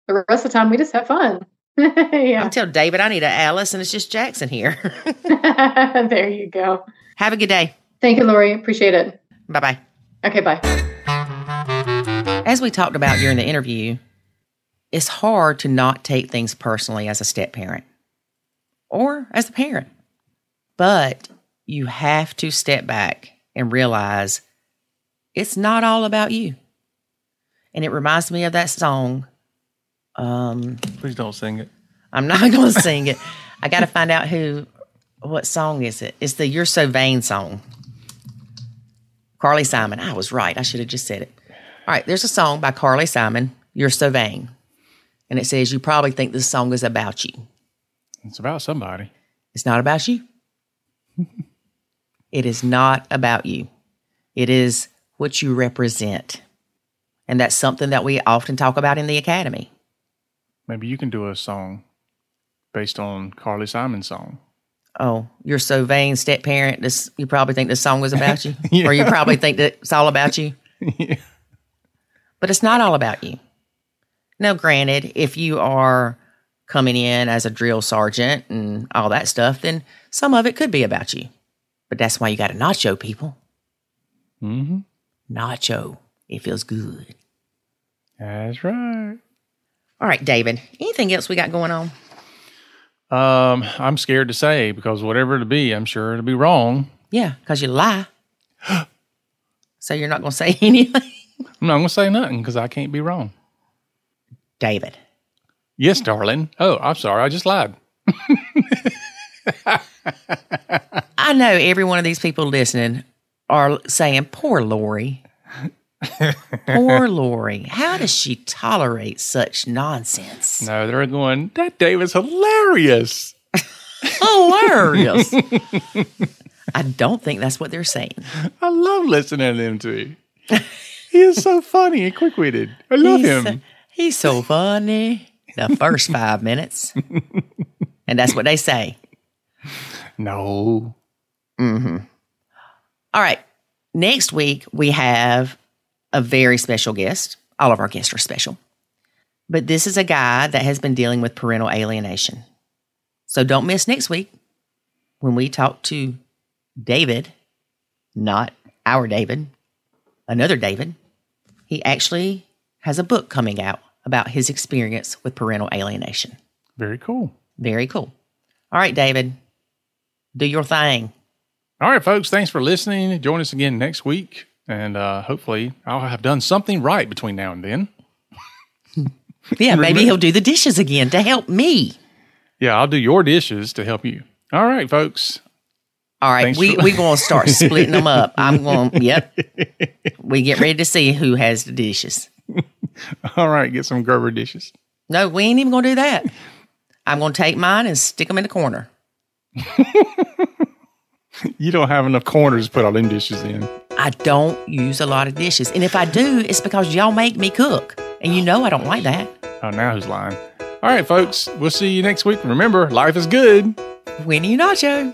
The rest of the time, we just have fun. yeah. I'm telling David I need an Alice and it's just Jackson here. there you go. Have a good day. Thank you, Lori. Appreciate it. Bye bye. Okay, bye. As we talked about during the interview, it's hard to not take things personally as a step parent or as a parent. But you have to step back and realize it's not all about you. And it reminds me of that song. Um, Please don't sing it. I'm not going to sing it. I got to find out who, what song is it? It's the You're So Vain song. Carly Simon. I was right. I should have just said it. All right, there's a song by Carly Simon, You're So Vain. And it says, You probably think this song is about you. It's about somebody. It's not about you. it is not about you. It is what you represent. And that's something that we often talk about in the academy. Maybe you can do a song based on Carly Simon's song. Oh, you're so vain, step parent. This you probably think this song was about you, or you probably think that it's all about you. yeah. But it's not all about you. Now, granted, if you are coming in as a drill sergeant and all that stuff, then some of it could be about you. But that's why you got to nacho people. Mm-hmm. Nacho. It feels good. That's right. All right, David. Anything else we got going on? Um, I'm scared to say because whatever it'll be, I'm sure it'll be wrong. Yeah, because you lie. so you're not going to say anything? I'm not going to say nothing because I can't be wrong. David. Yes, darling. Oh, I'm sorry. I just lied. I know every one of these people listening are saying, poor Lori. poor Lori. How does she tolerate such nonsense? No, they're going, that David's hilarious. Hilarious. I don't think that's what they're saying. I love listening to him too. he is so funny and quick witted. I love he's him. So, he's so funny. The first five minutes. and that's what they say. no. Mm-hmm. All right. Next week, we have a very special guest. All of our guests are special. But this is a guy that has been dealing with parental alienation. So don't miss next week when we talk to David, not our David, another David. He actually has a book coming out about his experience with parental alienation. Very cool. Very cool. All right, David, do your thing. All right, folks. Thanks for listening. Join us again next week. And uh, hopefully, I'll have done something right between now and then. Yeah, maybe he'll do the dishes again to help me. Yeah, I'll do your dishes to help you. All right, folks. All right, Thanks we for- we gonna start splitting them up. I'm going. Yep, we get ready to see who has the dishes. All right, get some Gerber dishes. No, we ain't even gonna do that. I'm gonna take mine and stick them in the corner. You don't have enough corners to put all them dishes in. I don't use a lot of dishes, and if I do, it's because y'all make me cook, and you know I don't like that. Oh, now who's lying? All right, folks. We'll see you next week. Remember, life is good. when you nacho.